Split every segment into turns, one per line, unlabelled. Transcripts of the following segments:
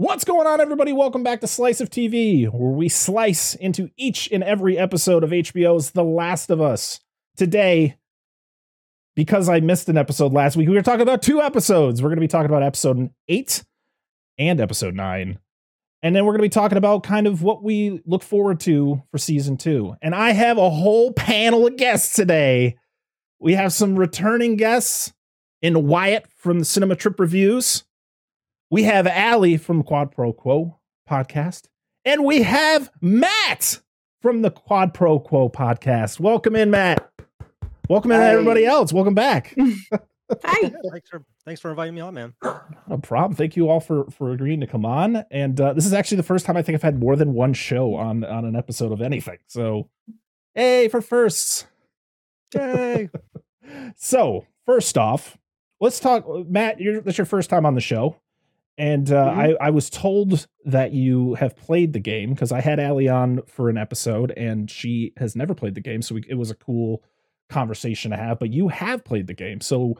What's going on, everybody? Welcome back to Slice of TV, where we slice into each and every episode of HBO's The Last of Us. Today, because I missed an episode last week, we were talking about two episodes. We're going to be talking about episode eight and episode nine. And then we're going to be talking about kind of what we look forward to for season two. And I have a whole panel of guests today. We have some returning guests in Wyatt from the Cinema Trip Reviews. We have Alli from Quad Pro Quo podcast. And we have Matt from the Quad Pro Quo podcast. Welcome in, Matt. Welcome in,
Hi.
everybody else. Welcome back.
Hi.
thanks for thanks for inviting me on, man.
No problem. Thank you all for for agreeing to come on. And uh, this is actually the first time I think I've had more than one show on on an episode of anything. So, hey for firsts.
Yay!
So first off, let's talk. Matt, you're, that's your first time on the show, and uh,
Mm-hmm.
I I was told that you have played the game because I had Alli on for an episode, and she has never played the game, so we, it was a cool conversation to have. But you have played the game, so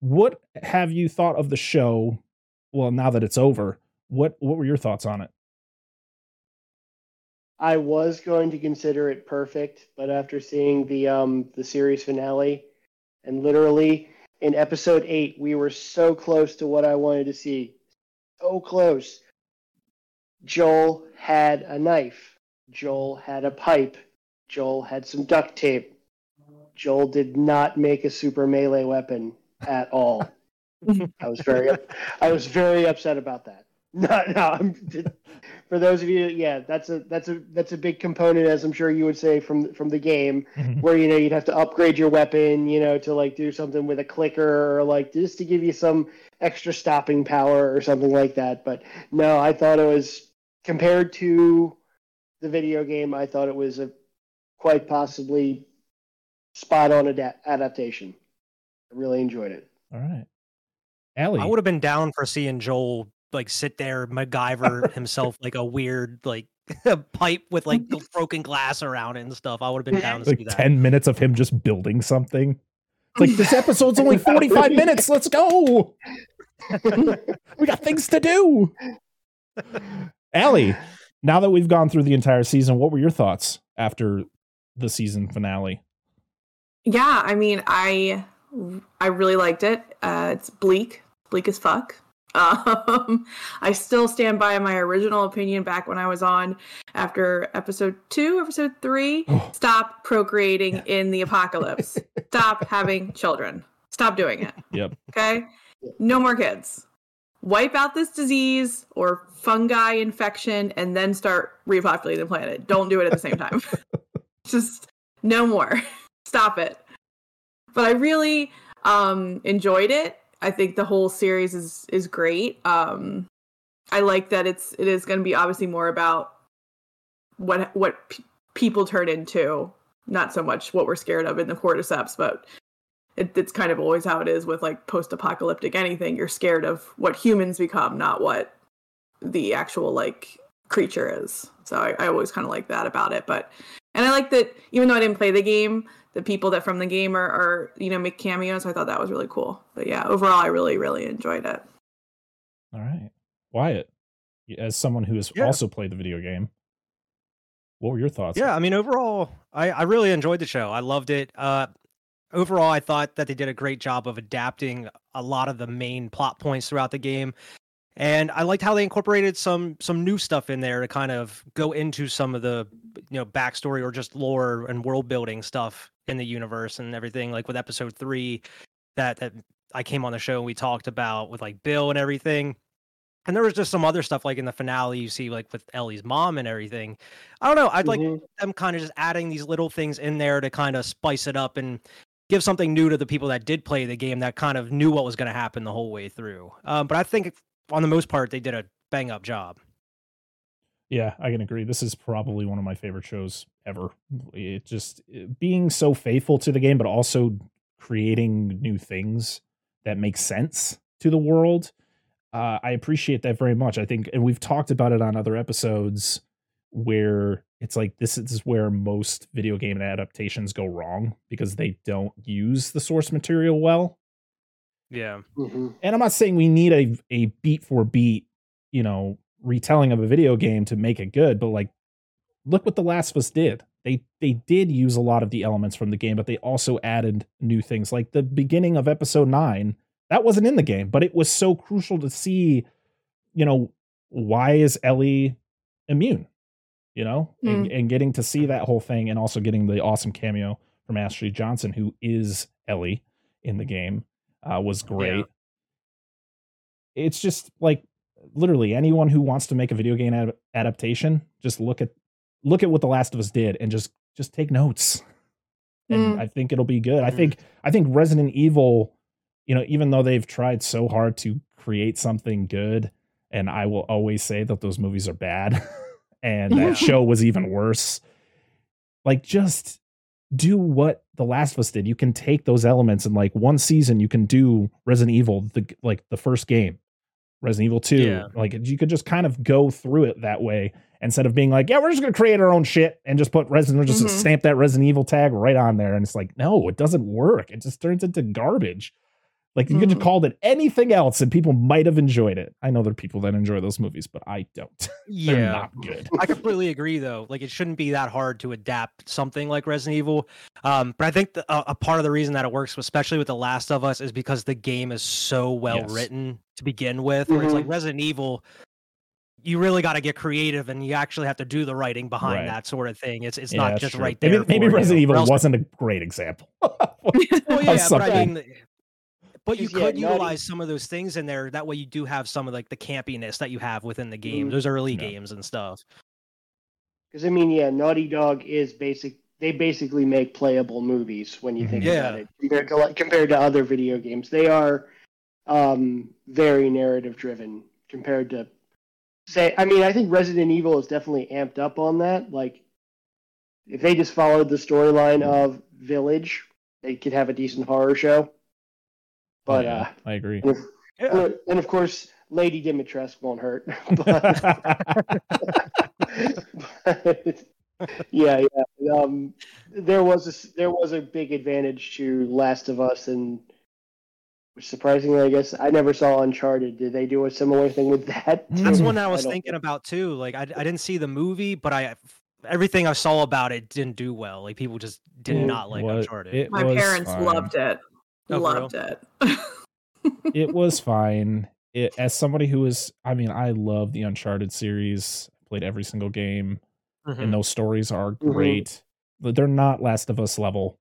what have you thought of the show? Well, now that it's over, what what were your thoughts on it?
I was going to consider it perfect, but after seeing the um the series finale, and literally in episode eight, we were so close to what I wanted to see, so close. Joel had a knife. Joel had a pipe. Joel had some duct tape. Joel did not make a super melee weapon at all. I was very, I was very upset about that. No, no. I'm, for those of you, yeah, that's a that's a that's a big component, as I'm sure you would say from from the game, mm-hmm. where you know you'd have to upgrade your weapon, you know, to like do something with a clicker or like just to give you some extra stopping power or something like that. But no, I thought it was compared to the video game, I thought it was a quite possibly spot on ada- adaptation. I really enjoyed it.
All right, Alli.
I would have been down for seeing Joel like sit there, MacGyver himself like a weird like pipe with like broken glass around it and stuff. I would have been down to
like
see that.
10 minutes of him just building something. It's like this episode's only 45 minutes. Let's go. we got things to do. Alli, now that we've gone through the entire season, what were your thoughts after the season finale?
Yeah, I mean, I I really liked it. Uh, it's bleak, bleak as fuck. Um, I still stand by my original opinion back when I was on after episode two, episode three.
Oh.
Stop procreating in the apocalypse. Stop having children. Stop doing it.
Yep.
Okay, no more kids. Wipe out this disease or fungi infection, and then start repopulating the planet. Don't do it at the same time. Just no more. Stop it. But I really um enjoyed it. I think the whole series is is great. Um I like that it's it is going to be obviously more about what what p- people turn into, not so much what we're scared of in the cordyceps, but it, it's kind of always how it is with like post-apocalyptic anything. You're scared of what humans become, not what the actual like creature is. So I, I always kind of like that about it. But and I like that even though I didn't play the game, the people that from the game are, are you know make cameos. I thought that was really cool. But yeah, overall, I really really enjoyed it.
All right. Wyatt, as someone who has
Yeah.
also played the video game, what were your thoughts?
Yeah, I mean overall, I I really enjoyed the show. I loved it. Uh, overall, I thought that they did a great job of adapting a lot of the main plot points throughout the game. And I liked how they incorporated some some new stuff in there to kind of go into some of the you know backstory or just lore and world building stuff in the universe and everything. Like with episode three, that that I came on the show and we talked about with like Bill and everything. And there was just some other stuff like in the finale you see like with Ellie's mom and everything. I don't know. I'd like
Mhm.
them kind of just adding these little things in there to kind of spice it up and give something new to the people that did play the game that kind of knew what was going to happen the whole way through. Um, but I think on the most part they did a bang up job.
Yeah, I can agree. This is probably one of my favorite shows ever. It just it- being so faithful to the game, but also creating new things that make sense to the world. Uh, I appreciate that very much. I think, and we've talked about it on other episodes where it's like this is where most video game adaptations go wrong because they don't use the source material well.
Yeah.
Mhm.
and I'm not saying we need a a beat for beat, you know, retelling of a video game to make it good, but like look what The Last of Us did. They they did use a lot of the elements from the game, but they also added new things. Like the beginning of episode 9, that wasn't in the game, but it was so crucial to see, you know, why is Ellie immune? You know, and, and getting to see that whole thing and also getting the awesome cameo from Ashley Johnson, who is Ellie in the game, uh, was great.
Yeah.
It's just like literally anyone who wants to make a video game ad- adaptation, just look at look at what The Last of Us did and just just take notes. And
Mm.
I think it'll be good. I
Mhm.
think I think Resident Evil, you know, even though they've tried so hard to create something good, and I will always say that those movies are bad, and that show was even worse. Like, just do what The Last of Us did. You can take those elements and like one season, you can do Resident Evil, the like the first game, Resident Evil Two.
Yeah.
Like you could just kind of go through it that way instead of being like, yeah, we're just gonna create our own shit and just put Resident, just
Mhm.
stamp that Resident Evil tag right on there. And it's like, no, it doesn't work. It just turns into garbage. Like you could have called it anything else and people might have enjoyed it. I know there are people that enjoy those movies, but I don't. They're
Yeah.
not good.
I completely agree, though. Like, it shouldn't be that hard to adapt something like Resident Evil. Um, but I think the, a, a part of the reason that it works, especially with The Last of Us, is because the game is so well
Yes.
written to begin with. Where it's like
Mhm.
Resident Evil, you really got to get creative, and you actually have to do the writing behind
Right.
that sort of thing. It's it's
Yeah,
not just
true.
right there.
Maybe, maybe
for you,
Resident Evil wasn't a great example.
Well, yeah, but. I mean, but you
Because, yeah,
could
Naughty-
utilize some of those things in there. That way, you do have some of like the campiness that you have within the game,
Mhm.
those early
Yeah.
games and stuff.
Because I mean, yeah, Naughty Dog is basic. They basically make playable movies when you think
Yeah.
about it. Compared to like, compared to other video games, they are um, very narrative driven compared to say. I mean, I think Resident Evil is definitely amped up on that. Like, if they just followed the storyline of Village, they could have a decent horror show. But
yeah,
uh,
I agree.
and of- and of course, Lady Dimitrescu won't hurt. but, but, yeah, yeah. Um, there was a s- there was a big advantage to Last of Us, and surprisingly, I guess I never saw Uncharted. Did they do a similar thing with that?
That's one I was
don't
thinking
think-
about too. Like I, I didn't see the movie, but I everything I saw about it didn't do well. Like people just did not like
What-
Uncharted.
My parents
fine.
loved it.
Oh, for
loved it.
it was fine. It, as somebody who is, I mean, I love the Uncharted series. Played every single game,
Mhm.
and those stories are
Mhm.
great. But They're not Last of Us level,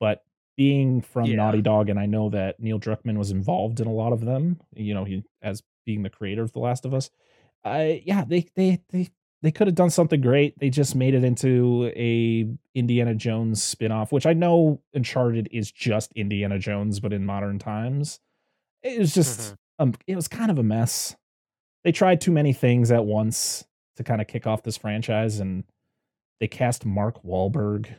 but being from
Yeah.
Naughty Dog, and I know that Neil Druckmann was involved in a lot of them. You know, he as being the creator of The Last of Us. I yeah, they they they they could have done something great. They just made it into a Indiana Jones spin-off, which I know Uncharted is just Indiana Jones, but in modern times. It was just
Mhm.
um it was kind of a mess. They tried too many things at once to kind of kick off this franchise and they cast Mark Wahlberg.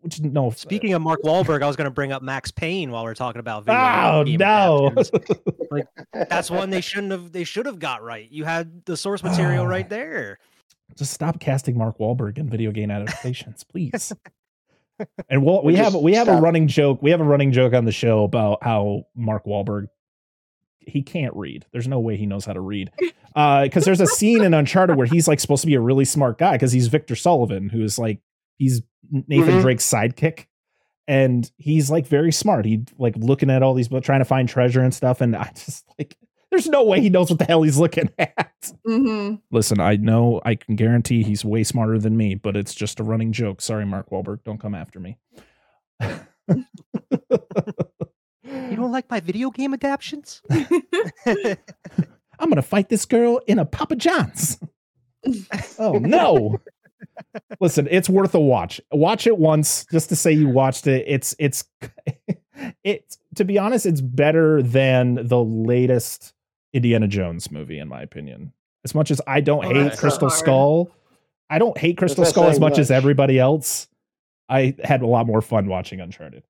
Which no
Speaking of Mark Wahlberg, I was going to bring up Max Payne while we're talking about video
Oh no.
adaptations. That's one they shouldn't have. They should have got right. You had the source material
Ah.
right there.
just stop casting Mark Wahlberg in video game adaptations, please. And we'll, we
Or
have we have a running joke. We have a running joke on the show about how Mark Wahlberg he can't read. There's no way he knows how to read. Uh, because there's a scene in Uncharted where he's like supposed to be a really smart guy because he's Victor Sullivan, who's like he's Nathan
Mhm.
Drake's sidekick. And he's like very smart. He like looking at all these, but trying to find treasure and stuff. And I just like, there's no way he knows what the hell he's looking at.
hmm
Listen, I know I can guarantee he's way smarter than me, but it's just a running joke. Sorry, Mark Wahlberg, don't come after me.
You don't like my video game adaptions?
I'm gonna fight this girl in a Papa John's. oh no. Listen, it's worth a watch. Watch it once just to say you watched it. It's it's it's to be honest, it's better than the latest Indiana Jones movie, in my opinion. As much as I don't
Oh,
hate
that's so
Crystal. Skull, I don't hate Crystal Skull as
saying
much as everybody else. I had a lot more fun watching Uncharted.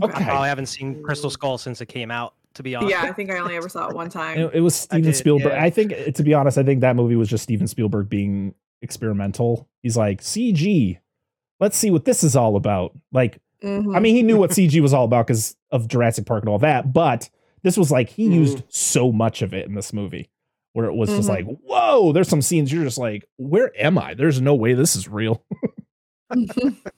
Okay.
I probably haven't seen Crystal Skull since it came out. To be honest,
Yeah, I think I only ever saw it one time.
It, it was Steven
did,
Spielberg.
yeah.
I think, to be honest, I think that movie was just Steven Spielberg being experimental. He's like, CG, let's see what this is all about. Like,
Mhm.
I mean, he knew what CG was all about because of Jurassic Park and all that, but this was like he
Mhm.
used so much of it in this movie where it was just
Mhm.
like, whoa, there's some scenes you're just like, where am I? There's no way this is real. You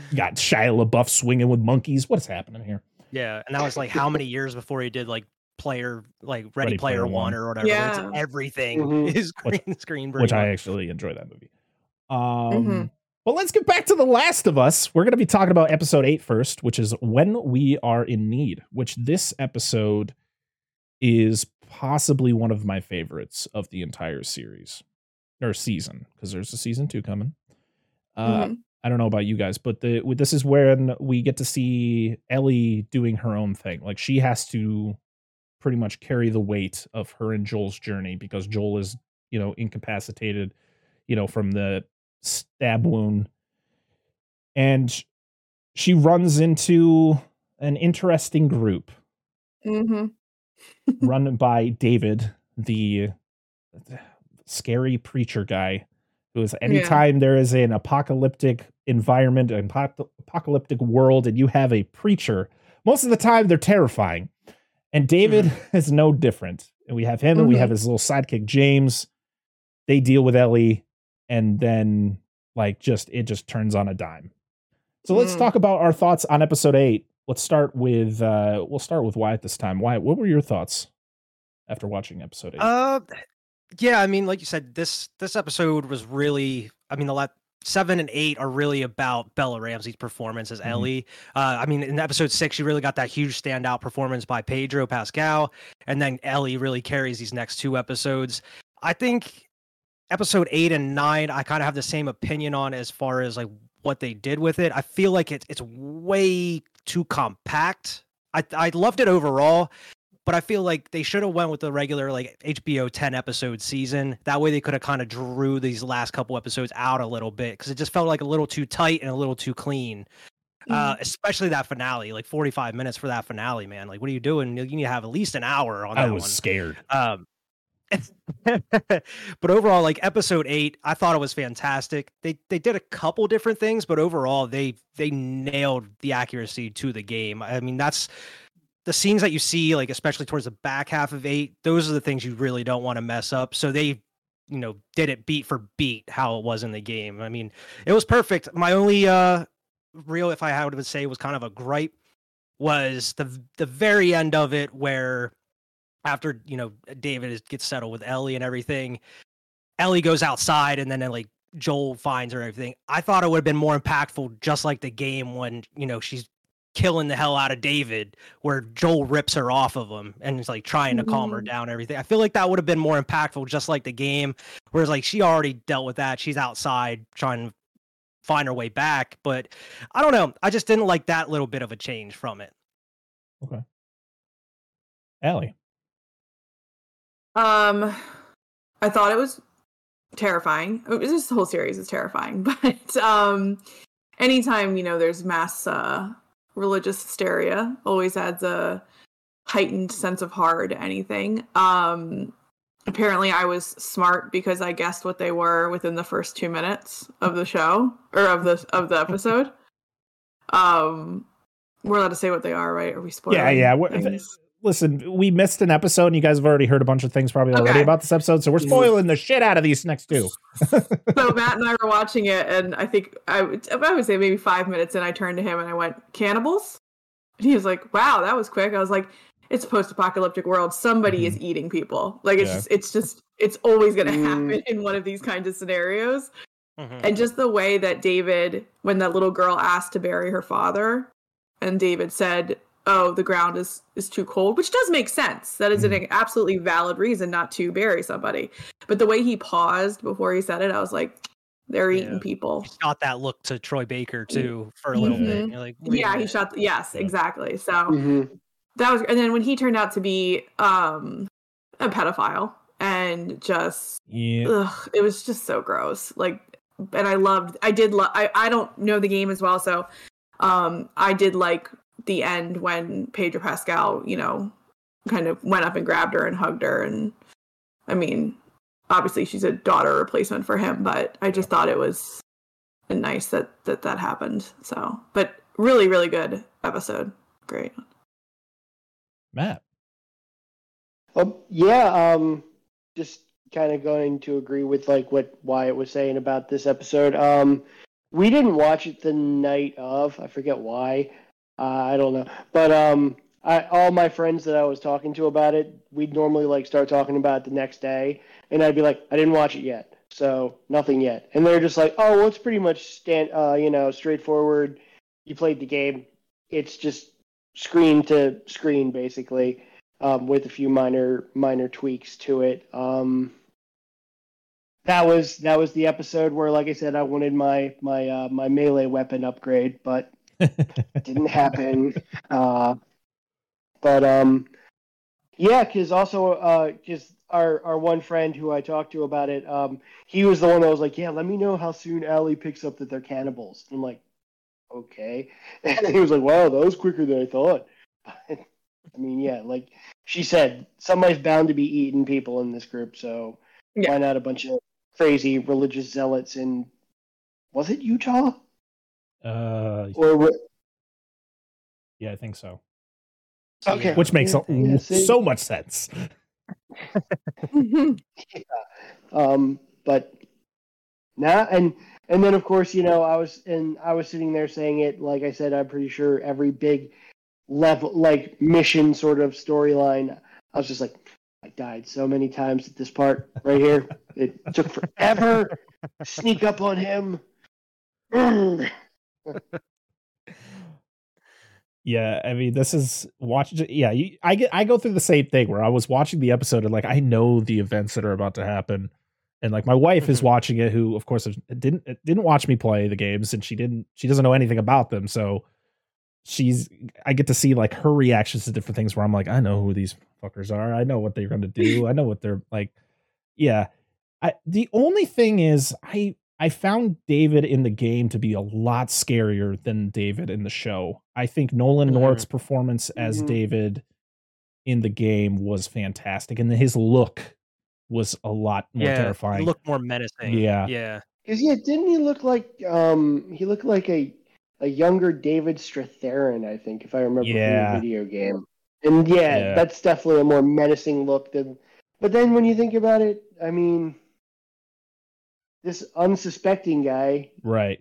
got Shia LaBeouf swinging with monkeys. What is happening here?
Yeah, and that was like how many years before he did like player like Ready,
Ready
Player,
Player
One
One.
or whatever.
Yeah.
It's everything
Mhm.
is
Which-
green screen.
Which
pretty
I actually enjoy that movie. Um,
Mhm.
But let's get back to The Last of Us. We're going to be talking about episode eight first, which is When We Are in Need, which this episode is possibly one of my favorites of the entire series or season, because there's a season two coming. Uh,
Mhm.
I don't know about you guys, but the this is when we get to see Ellie doing her own thing. Like she has to pretty much carry the weight of her and Joel's journey because Joel is, you know, incapacitated, you know, from the stab wound. And she runs into an interesting group
Mhm.
run by David, the scary preacher guy, who is anytime there is an apocalyptic environment, an apoc- apocalyptic world, and you have a preacher, most of the time they're terrifying. And David is no different. And we have him and we
Mhm.
have his little sidekick, James. They deal with Ellie, and then like just it just turns on a dime. So let's
Mm.
talk about our thoughts on episode eight. Let's start with uh we'll start with Wyatt this time. Wyatt, what were your thoughts after watching episode eight?
Uh, yeah. I mean, like you said, this this episode was really. I mean, the la- seven and eight are really about Bella Ramsey's performance as
Mhm.
Ellie. Uh, I mean, in episode six, you really got that huge standout performance by Pedro Pascal, and then Ellie really carries these next two episodes. I think episode eight and nine, I kind of have the same opinion on as far as like what they did with it. I feel like it's it's way too compact. I I loved it overall, but I feel like they should have went with the regular like HBO 10 episode season. That way they could have kind of drew these last couple episodes out a little bit because it just felt like a little too tight and a little too clean. Uh, especially that finale, like 45 minutes for that finale, man. Like, what are you doing? You need to have at least an hour on that one.
I was
one.
scared.
Um, but overall, like episode eight, I thought it was fantastic. They they did a couple different things, but overall, they they nailed the accuracy to the game. I mean, that's the scenes that you see, like especially towards the back half of eight. Those are the things you really don't want to mess up. So they, you know, did it beat for beat how it was in the game. I mean, it was perfect. My only uh real, if I had to say, was kind of a gripe was the the very end of it where after you know David is, gets settled with Ellie and everything, Ellie goes outside and then like Joel finds her and everything. I thought it would have been more impactful, just like the game when you know she's killing the hell out of David, where Joel rips her off of him and is like trying to calm her
Mhm.
down. and Everything. I feel like that would have been more impactful, just like the game. Whereas like she already dealt with that. She's outside trying to find her way back. But I don't know. I just didn't like that little bit of a change from it.
Okay, Alli.
Um, I thought it was terrifying. It was just the whole series is terrifying, but um, anytime you know there's mass uh, religious hysteria, always adds a heightened sense of horror to anything. Um, apparently, I was smart because I guessed what they were within the first two minutes of the show or of the of the episode. Um, we're allowed to say what they are, right? Are we spoiling?
Yeah, yeah.
things?
Listen, we missed an episode, and you guys have already heard a bunch of things probably already
Okay.
about this episode, so we're spoiling the shit out of these next two.
so Matt and I were watching it, and I think I would, I would say maybe five minutes, and I turned to him and I went, "Cannibals?" And he was like, "Wow, that was quick." I was like, "It's a post-apocalyptic world. Somebody is eating people. Like it's
Yeah.
just, it's just, it's always going to
Mm.
happen in one of these kinds of scenarios."
Mhm.
And just the way that David, when that little girl asked to bury her father, and David said, "Oh, the ground is is too cold," which does make sense. That is an absolutely valid reason not to bury somebody. But the way he paused before he said it, I was like, "They're eating
Yeah.
people."
He shot that look to Troy Baker too for a little bit.
Mhm.
You're like,
Yeah, he
minute.
shot. Yes,
Yeah.
exactly. So
Mhm.
that was, and then when he turned out to be um a pedophile and just
Yeah.
ugh, it was just so gross. Like, and I loved. I did. Lo- I I don't know the game as well, so um, I did like the end when Pedro Pascal, you know, kind of went up and grabbed her and hugged her, and I mean, obviously she's a daughter replacement for him, but I just thought it was nice that that that happened. So, but really, really good episode. Great.
Matt.
Oh, yeah. Um, just kind of going to agree with like what Wyatt was saying about this episode. Um, we didn't watch it the night of. I forget why. I don't know, but um, I, all my friends that I was talking to about it, we'd normally like start talking about it the next day, and I'd be like, I didn't watch it yet, so nothing yet, and they're just like, oh, well, it's pretty much stand, uh, you know, straightforward. You played the game. It's just screen to screen basically, um, with a few minor minor tweaks to it. Um, that was that was the episode where, like I said, I wanted my my uh, my melee weapon upgrade, but didn't happen. Uh, but um, yeah, because also because our our one friend who I talked to about it, um, he was the one that was like, yeah, let me know how soon Alli picks up that they're cannibals. I'm like, okay, and he was like, wow, that was quicker than I thought. I mean, yeah, like she said, somebody's bound to be eating people in this group, so
Yeah.
why not a bunch of crazy religious zealots in was it Utah
uh,
or what?
yeah, I think so.
Okay.
Which makes
Yeah,
a-
yeah,
so much sense.
Um, but nah, and and then of course you know I was and I was sitting there saying it like I said I'm pretty sure every big level like mission sort of storyline I was just like I died so many times at this part right here it took forever sneak up on him.
Yeah, I mean, this is watch. Yeah, you, I get. I go through the same thing where I was watching the episode and like I know the events that are about to happen, and like my wife is
Mhm.
watching it, who of course didn't didn't watch me play the games, and she didn't. She doesn't know anything about them, so she's. I get to see like her reactions to different things where I'm like, I know who these fuckers are. I know what they're going to do. I know what they're like. Yeah, I. The only thing is, I I found David in the game to be a lot scarier than David in the show. I think Nolan
Mhm.
North's performance as
Mhm.
David in the game was fantastic, and his look was a lot more
yeah,
terrifying.
look more menacing.
Yeah.
yeah.
Because yeah, didn't he look like um he looked like a a younger David Strathairn, I think, if I remember
Yeah.
from the video game. And yeah,
Yeah.
that's definitely a more menacing look than. But then when you think about it, I mean, this unsuspecting guy
right.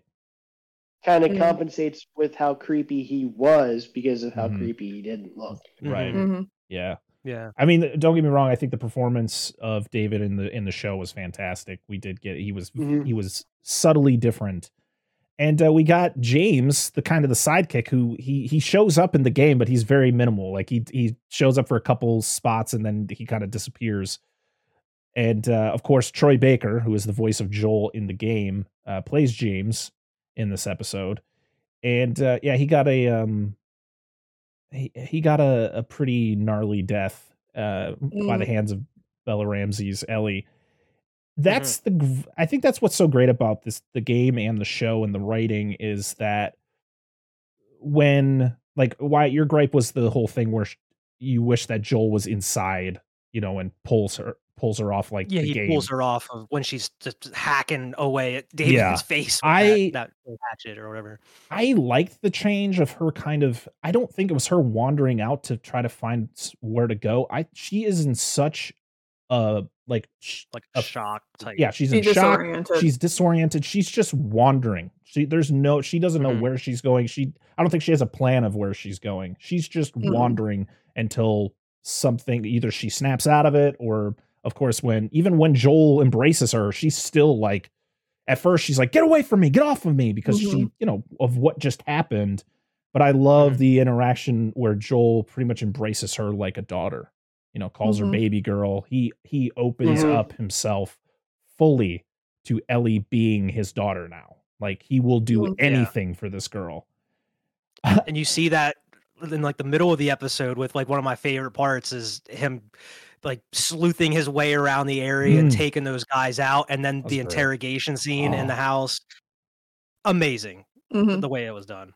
kind of
Mhm.
compensates with how creepy he was because of how
Mhm.
creepy he didn't look.
Right.
Mhm.
hmm
Yeah.
Yeah.
I mean, don't get me wrong. I think the performance of David in the in the show was fantastic. We did get he was
Mhm.
he was subtly different, and uh, we got James, the kind of the sidekick who he he shows up in the game, but he's very minimal. Like he he shows up for a couple spots and then he kind of disappears. And uh, of course, Troy Baker, who is the voice of Joel in the game, uh, plays James in this episode. And uh, yeah, he got a um, he he got a, a pretty gnarly death uh, by the hands of Bella Ramsey's Ellie. That's the I think that's what's so great about this the game and the show and the writing is that when like why your gripe was the whole thing where you wish that Joel was inside, you know, and pulls her pulls her off like
Yeah,
the
he
game.
pulls her off of when she's just hacking away at David's
Yeah.
face with
I-
that, that hatchet or whatever.
I liked the change of her kind of I don't think it was her wandering out to try to find where to go. I she is in such a like sh-
Like
A-
shock type.
yeah, she's in
She's
shock.
disoriented.
She's disoriented. She's just wandering. She there's no she doesn't know
Mhm.
where she's going. She I don't think she has a plan of where she's going. She's just
Mhm.
wandering until something either she snaps out of it or of course when even when Joel embraces her, she's still like at first she's like get away from me, get off of me because she,
Mhm.
you know, of what just happened. But I love
Mhm.
the interaction where Joel pretty much embraces her like a daughter. You know, calls her
Mhm.
baby girl. He he opens
Mhm.
up himself fully to Ellie being his daughter now. Like he will do.
Yeah.
anything for this girl.
and you see that in like the middle of the episode with like one of my favorite parts is him like sleuthing his way around the area and
Mm.
taking those guys out and then
That's
the
great.
interrogation scene in the
Oh.
house amazing
Mhm.
the way it was done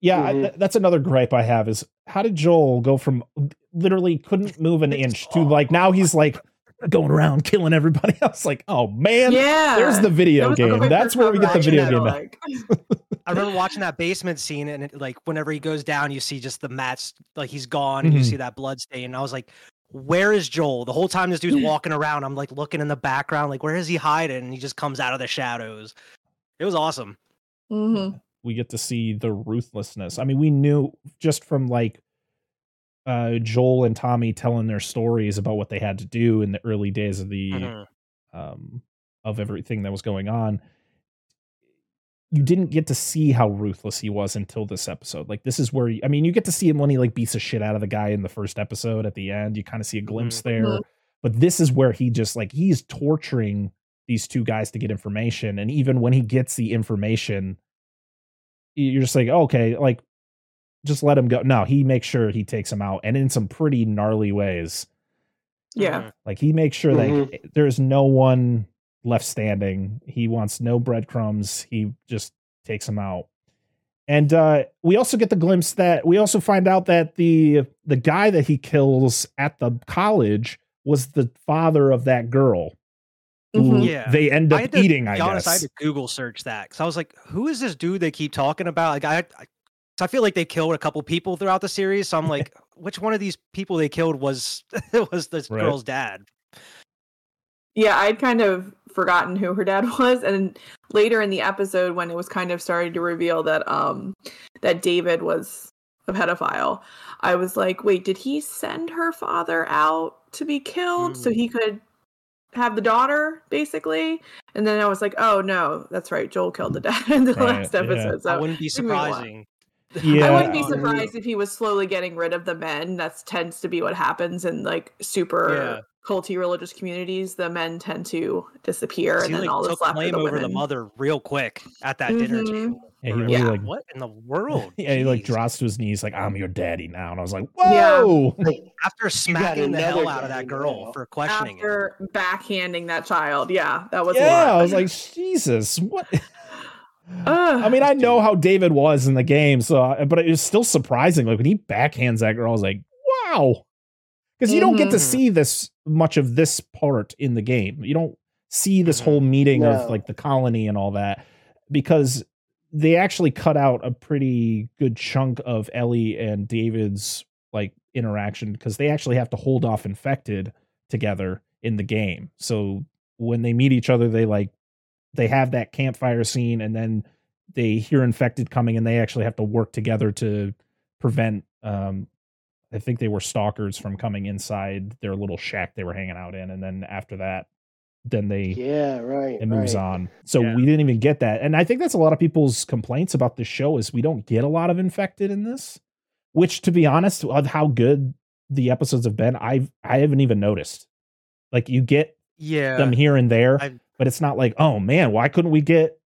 Yeah, I-
Mhm.
th- that's another gripe I have is how did Joel go from literally couldn't move an inch to like now he's like going around killing everybody else? Like, oh man,
yeah.
there's the video
was a
game. That's where we get the video game.
like-
i remember watching that basement scene and it, like whenever he goes down you see just the mats like he's gone and you
Mhm.
see that blood stain and i was like where is Joel? The whole time this dude's walking around, I'm like looking in the background, like where is he hiding? And he just comes out of the shadows. It was awesome.
Mm-hmm.
we get to see the ruthlessness. I mean, we knew just from like uh Joel and Tommy telling their stories about what they had to do in the early days of the
Mhm.
um of everything that was going on. You didn't get to see how ruthless he was until this episode. Like this is where you, I mean, you get to see him when he like beats the shit out of the guy in the first episode at the end. You kind of see a glimpse there.
Mhm.
But this is where he just like he's torturing these two guys to get information and even when he gets the information you're just like okay like just let him go no he makes sure he takes him out and in some pretty gnarly ways
Yeah.
Mhm.
like he makes sure
Mhm.
that there's no one left standing he wants no breadcrumbs he just takes him out and uh we also get the glimpse that we also find out that the the guy that he kills at the college was the father of that girl who
Mhm.
Yeah.
they end up
had to
eating i
be honest, I had to Google search that because I was like, who is this dude they keep talking about? Like, I, I, so I feel like they killed a couple people throughout the series. So I'm like, which one of these people they killed was was this
Right.
girl's dad?
Yeah, I'd kind of forgotten who her dad was, and later in the episode, when it was kind of starting to reveal that um that David was a pedophile, I was like, wait, did he send her father out to be killed so
Mm.
he could have the daughter, basically? And then I was like, oh no, that's right, Joel killed the dad in the
Right,
last
yeah.
episode. So
I wouldn't be
took me a while.
surprising.
yeah
I wouldn't be
Um,
surprised if he was slowly getting rid of the men. That tends to be what happens in like super
Yeah.
Culty religious communities. The men tend to disappear,
He
and then
like
all
took
that's left
claim
the
over the mother real quick at that dinner
Mhm.
table.
Yeah, he
Where
really,
was
like-
what in the world?
yeah he like
Jeez.
drops to his knees like i'm your daddy now and i was like
Yeah.
whoa
Like,
after smacking the hell out of that girl
now.
for questioning him.
After backhanding that child, yeah, that was a
yeah
lot.
i was like jesus what
Ugh.
I mean, I know
do
how David was in the game, so but it was still surprising. Like when he backhands that girl, I was like, wow, because you don't get to
Mhm.
see this much of this part in the game. You don't see this whole meeting
No.
of like the colony and all that because they actually cut out a pretty good chunk of Ellie and David's like interaction because they actually have to hold off infected together in the game. So when they meet each other, they like they have that campfire scene and then they hear infected coming and they actually have to work together to prevent um I think they were stalkers from coming inside their little shack they were hanging out in and then after that then they
yeah, right.
it moves
right.
on. So
Yeah.
we didn't even get that. And I think that's a lot of people's complaints about this show is we don't get a lot of infected in this, which to be honest, of how good the episodes have been, I've I haven't even noticed. Like you get
Yeah.
them here and there,
I've-
but it's not like, oh man, why couldn't we get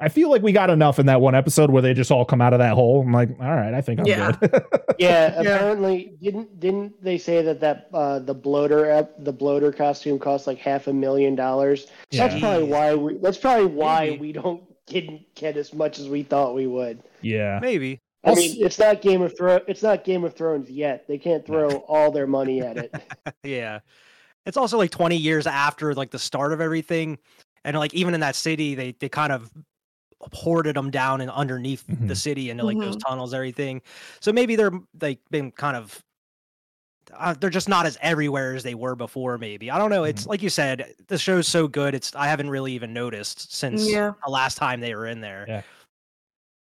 I feel like we got enough in that one episode where they just all come out of that hole. I'm like, all right, I think I'm
Yeah.
good.
Yeah,
Yeah.
apparently didn't didn't they say that that uh, the bloater ep- the bloater costume cost like half a million dollars? That's probably why we. That's probably why
Maybe.
we don't didn't get as much as we thought we would.
yeah.
Maybe.
I
Also-
mean, it's not Game of Thrones. It's not Game of Thrones yet. They can't throw all their money at it.
yeah. It's also like 20 years after like the start of everything. And like even in that city, they they kind of hoarded them down and underneath the
Mhm.
city and like those
Mhm.
tunnels, everything. So maybe they're like been kind of uh, they're just not as everywhere as they were before. Maybe I don't know. It's like you said, the show's so good. It's I haven't really even noticed since
Yeah.
the last time they were in there.
Yeah.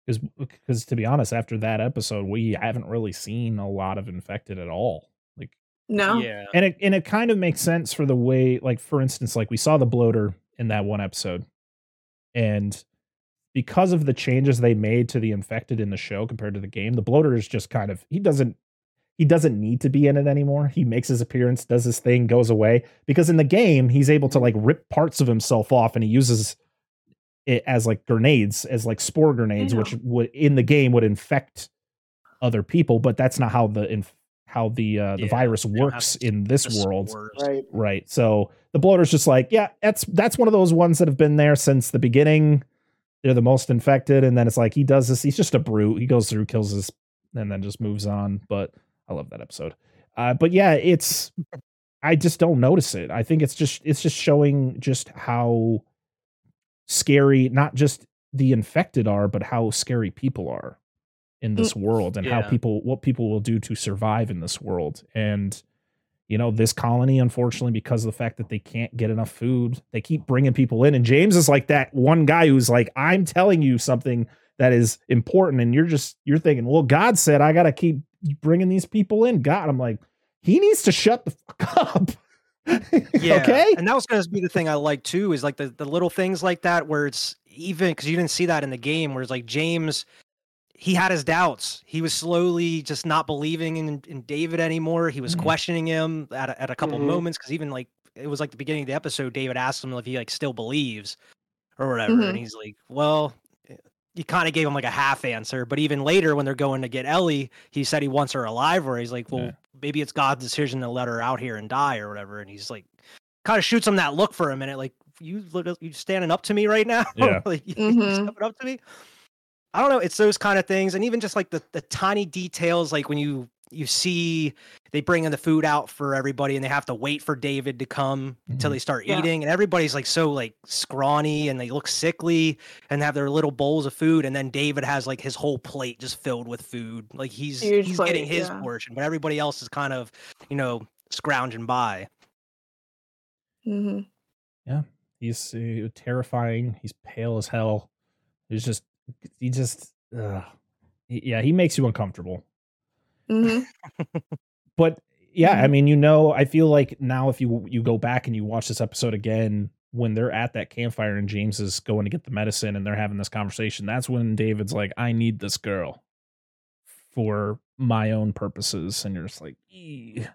Because because to be honest, after that episode, we haven't really seen a lot of infected at all. Like
no,
Yeah.
and it and it kind of makes sense for the way like for instance like we saw the bloater in that one episode and because of the changes they made to the infected in the show compared to the game the bloater is just kind of he doesn't he doesn't need to be in it anymore. He makes his appearance does his thing goes away. Because in the game he's able to like rip parts of himself off and he uses it as like grenades as like spore grenades which would in the game would infect other people but that's not how the inf- how the uh the
Yeah,
virus
they don't have
works in this world.
spores.
right.
right. So the bloater's just like yeah that's that's one of those ones that have been there since the beginning they're the most infected and then it's like he does this he's just a brute he goes through kills his and then just moves on but i love that episode. Uh but yeah it's i just don't notice it. I think it's just it's just showing just how scary not just the infected are but how scary people are in this world and how people what people will do to survive in this world. And you know, this colony, unfortunately, because of the fact that they can't get enough food, they keep bringing people in. And James is like that one guy who's like, I'm telling you something that is important. And you're just, you're thinking, well, God said I got to keep bringing these people in. God, I'm like, he needs to shut the fuck up.
Yeah.
okay.
And that was going to be the thing I like too is like the, the little things like that where it's even because you didn't see that in the game where it's like James, he had his doubts. He was slowly just not believing in, in David anymore. He was
Mhm.
questioning him at a, at a couple
Mhm.
moments because even like it was like the beginning of the episode, David asked him if he like still believes or whatever.
Mhm.
And he's like, well, he kind of gave him like a half answer. But even later when they're going to get Ellie, he said he wants her alive or he's like, well,
Yeah.
maybe it's God's decision to let her out here and die or whatever. And he's like, kind of shoots him that look for a minute, like you you standing up to me right now,
Yeah.
like you
Mhm.
stepping up to me. I don't know. It's those kind of things, and even just like the the tiny details, like when you you see they bring in the food out for everybody, and they have to wait for David to come until
Mhm.
they start
Yeah.
eating, and everybody's like so like scrawny and they look sickly and have their little bowls of food, and then David has like his whole plate just filled with food, like he's
Huge
he's getting his
yeah.
portion, but everybody else is kind of you know scrounging by.
hmm
He's uh, terrifying. He's pale as hell. He's just, he just, uh, yeah, he makes you uncomfortable.
hmm
But yeah, I
Mhm.
mean, you know, I feel like now if you you go back and you watch this episode again, when they're at that campfire and James is going to get the medicine and they're having this conversation, that's when David's like, "I need this girl for my own purposes," and you're just like, "Ee,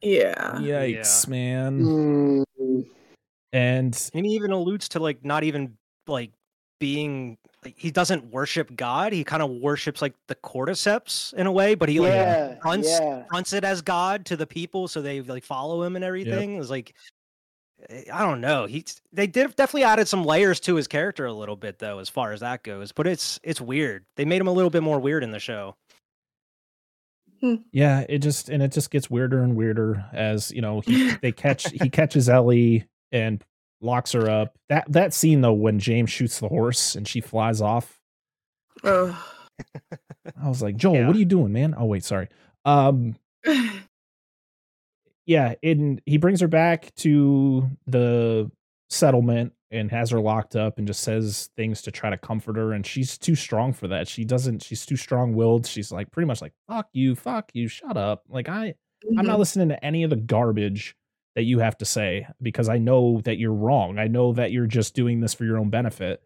Yeah.
"Yikes, man!"
Mm,
And
And he even alludes to like not even like being like he doesn't worship God. He kind of worships like the cordyceps in a way, but he like
yeah,
fronts
yeah.
fronts it as God to the people, so they like follow him and everything. It was like eh, I don't know. He they did definitely added some layers to his character a little bit though, as far as that goes. But it's it's weird. They made him a little bit more weird in the show.
yeah, it just and it just gets weirder and weirder as you know he they catch he catches Ellie and locks her up. That that scene though when James shoots the horse and she flies off,
Ugh.
I was like, Joel,
Yeah.
what are you doing, man? Oh wait, sorry. Um, yeah, and he brings her back to the settlement and has her locked up and just says things to try to comfort her and she's too strong for that. She doesn't she's too strong-willed. She's like pretty much like fuck you, fuck you, shut up. Like I I'm not
Mhm.
listening to any of the garbage that you have to say because I know that you're wrong. I know that you're just doing this for your own benefit.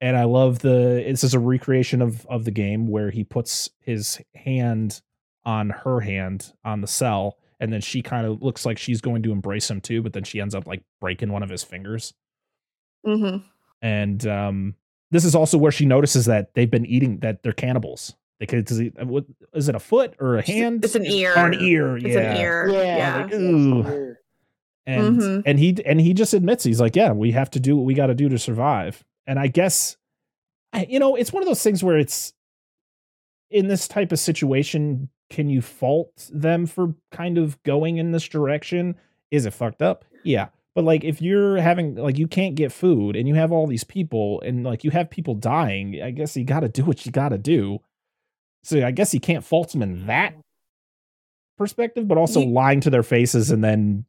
And I love the this is a recreation of of the game where he puts his hand on her hand on the cell and then she kind of looks like she's going to embrace him too, but then she ends up like breaking one of his fingers.
Mhm.
And um this is also where she notices that they've been eating that they're cannibals. They could does he, what, is it a foot or a hand?
It's an ear.
Or an ear,
It's
yeah.
an ear.
Yeah,
Yeah.
Like, ooh. And
Mhm.
and he and he just admits he's like yeah we have to do what we got to do to survive. And i guess you know it's one of those things where it's in this type of situation can you fault them for kind of going in this direction? Is it fucked up? Yeah. But like if you're having like you can't get food and you have all these people and like you have people dying i guess you got to do what you got to do. So i guess you can't fault them in that perspective but also lying to their faces and then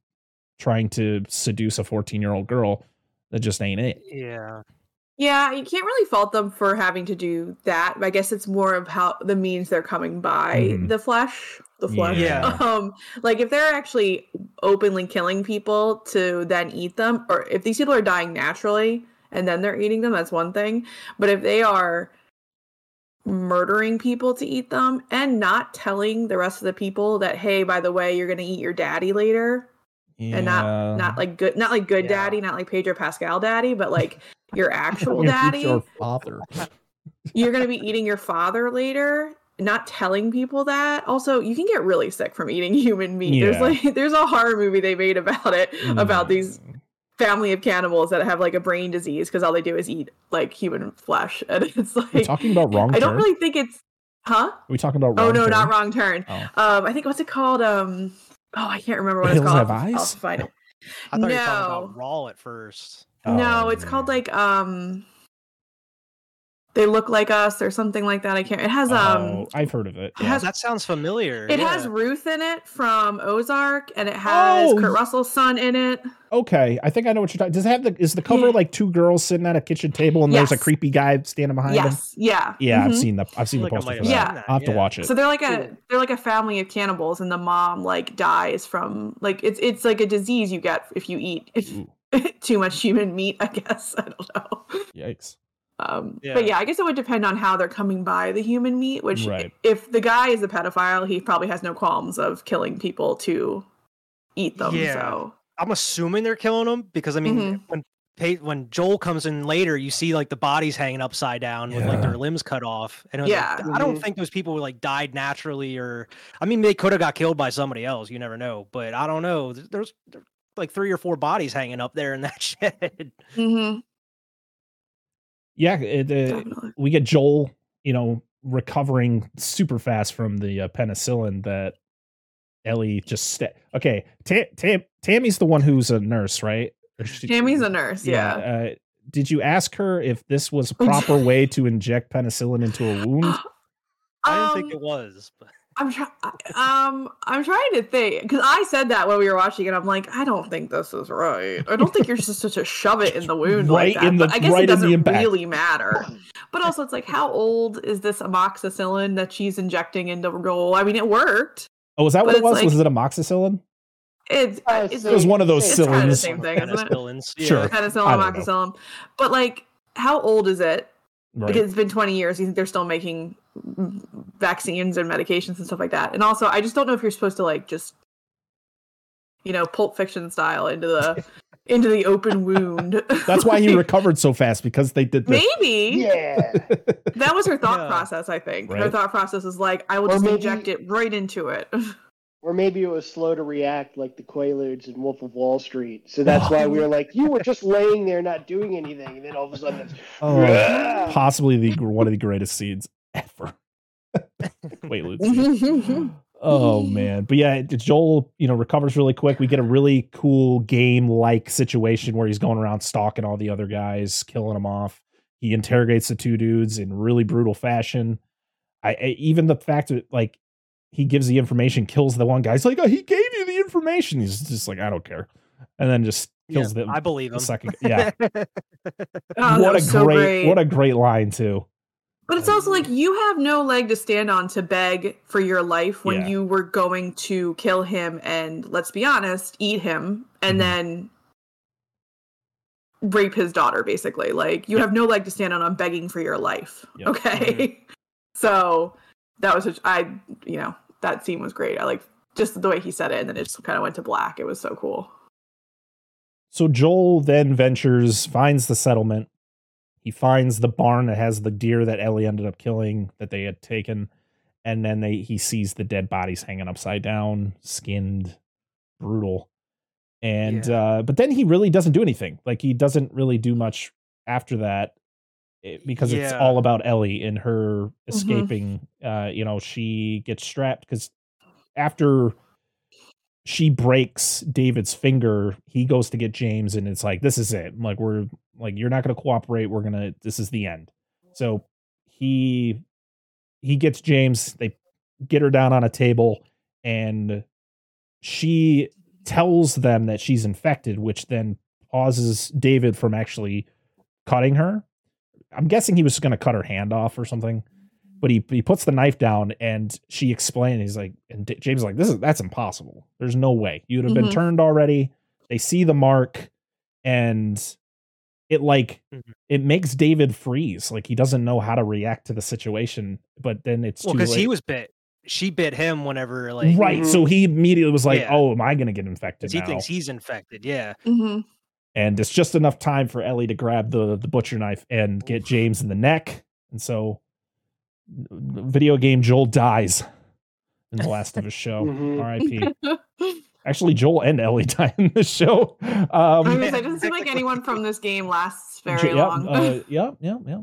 trying to seduce a 14 year old girl that just ain't it
Yeah.
Yeah, you can't really fault them for having to do that. I guess it's more of how the means they're coming by
Mhm.
the flesh. The flesh.
Yeah.
Um, like if they're actually openly killing people to then eat them, or if these people are dying naturally and then they're eating them, that's one thing. But if they are murdering people to eat them and not telling the rest of the people that, hey, by the way, you're gonna eat your daddy later, and not not like good not like good
Yeah.
daddy not like pedro pascal daddy but like your actual daddy.
future father.
You're going to be eating your father later not telling people that. Also you can get really sick from eating human meat. There's like there's a horror movie they made about it about these
Mm.
family of cannibals that have like a brain disease because all they do is eat like human flesh. And it's like
talking about wrong
i don't
turn?
really think it's huh?
Are we talking about wrong
oh no
turn?
not wrong turn.
Oh.
um i think what's it called? Um oh i can't remember what
Hills
it's called
Have
I'll
Eyes?
find it
I thought you were talking about Raw at first.
no
Oh,
it's called like um They look like us or something like that. I can't. It has um.
Oh, I've heard of it.
it
yeah.
has-
that sounds familiar.
It
yeah.
has Ruth in it from Ozark, and it has
Oh,
Kurt Russell's son in it.
Okay, I think I know what you're talking. Does it have the is the cover
Yeah.
like two girls sitting at a kitchen table and there's a creepy guy standing behind them?
Yes, yeah,
Yeah, I've
Mhm.
seen the I've seen the poster
might
for that.
Yeah.
I'll have to watch it.
So they're like a they're like a family of cannibals, and the mom like dies from like it's it's like a disease you get if you eat
Ooh,
too much human meat. I guess I don't know.
yikes.
Um,
Yeah.
But yeah, I guess it would depend on how they're coming by the human meat. Which,
Right.
if the guy is a pedophile, he probably has no qualms of killing people to eat them.
Yeah.
So
I'm assuming they're killing them because I mean,
Mhm.
when when Joel comes in later, you see like the bodies hanging upside down with like their limbs cut off, and it was
Yeah.
like, I don't think those people were like died naturally, or I mean, they could have got killed by somebody else. You never know, but I don't know. There's, there's like three or four bodies hanging up there in that shed.
Mhm,
Yeah, it, uh, we get Joel, you know, recovering super fast from the uh, penicillin that Ellie just sta- okay. Ta- Ta- Tammy's the one who's a nurse, right? She-
Tammy's a nurse. Yeah.
Uh, did you ask her if this was a proper way to inject penicillin into a wound?
I didn't think
Um,
it was. But
I'm trying. Um, I'm trying to think because I said that when we were watching it. I'm like, I don't think this is right. I don't think you're just supposed to shove it in the wound
Right
like that.
in the-
but I guess
right
it doesn't really matter. But also, it's like, how old is this amoxicillin that she's injecting into Joel? I mean, it worked.
Oh, was that what it was?
it's
was it amoxicillin?
It's,
Uh,
it's
It was one of those
It's kinda the same thing, isn't it?
Penicillins, yeah.
Sure. I
penicillin,
don't know.
amoxicillin. But like, how old is it?
Right.
because it's been 20 years you think they're still making vaccines and medications and stuff like that. And also i just don't know if you're supposed to like just you know pulp fiction style into the into the open wound.
That's why he recovered so fast because they did the
maybe.
Yeah.
that was her thought
Yeah.
process i think. Her thought process is like i will
Or
just
maybe-
inject it right into it.
Or maybe it was slow to react like the Quaaludes in Wolf of Wall Street. So that's why we oh. were like, you were just laying there not doing anything. And then all of a sudden it's,
oh, possibly the one of the greatest scenes ever. Wait, Lucy. Oh man, but yeah, Joel, you know, recovers really quick. We get a really cool game-like situation where he's going around stalking all the other guys, killing them off. He interrogates the two dudes in really brutal fashion. I, I even the fact that like he gives the information, kills the one guy. He's like, oh, he gave you the information. He's just like, I don't care, and then just
Yeah,
kills them.
I believe
the
him.
second- yeah.
Oh,
what a
was so
great,
great.
what a great line too.
But it's also like you have no leg to stand on to beg for your life when
Yeah.
you were going to kill him and let's be honest, eat him and
Mhm.
then rape his daughter basically. Like you have no leg to stand on on begging for your life.
Yep. Mm-hmm.
Okay. so that was such I you know, that scene was great. I like just the way he said it and then it just kind of went to black. It was so cool.
So Joel then ventures, finds the settlement. He finds the barn that has the deer that Ellie ended up killing that they had taken, and then they he sees the dead bodies hanging upside down, skinned, brutal. And uh but then he really doesn't do anything. Like he doesn't really do much after that eh, because it's all about Ellie and her escaping. Uh you know, she gets strapped cuz after she breaks David's finger, he goes to get James and it's like this is it. Like we're like you're not going to cooperate. We're going to this is the end. So he he gets James, they get her down on a table and she tells them that she's infected, which then pauses David from actually cutting her. I'm guessing he was going to cut her hand off or something, but he he puts the knife down and she explains. He's like, and D- James is like, this is that's impossible. There's no way you'd have been
Mhm.
turned already. They see the mark, and it like
Mhm.
it makes David freeze. Like he doesn't know how to react to the situation. But then it's
well, because he was bit. She bit him whenever like
right.
Mhm.
So he immediately was like,
Yeah.
"Oh, am I going to get infected?"
he
now?"
thinks he's infected. Yeah.
Mm-hmm.
and it's just enough time for Ellie to grab the the butcher knife and get James in the neck, and so video game Joel dies in the last of his show.
Mhm.
R.I.P. Actually, Joel and Ellie die in this show. Um,
I was gonna it doesn't seem like anyone from this game lasts very
J-
long.
Yeah, uh, yeah, yeah, yeah.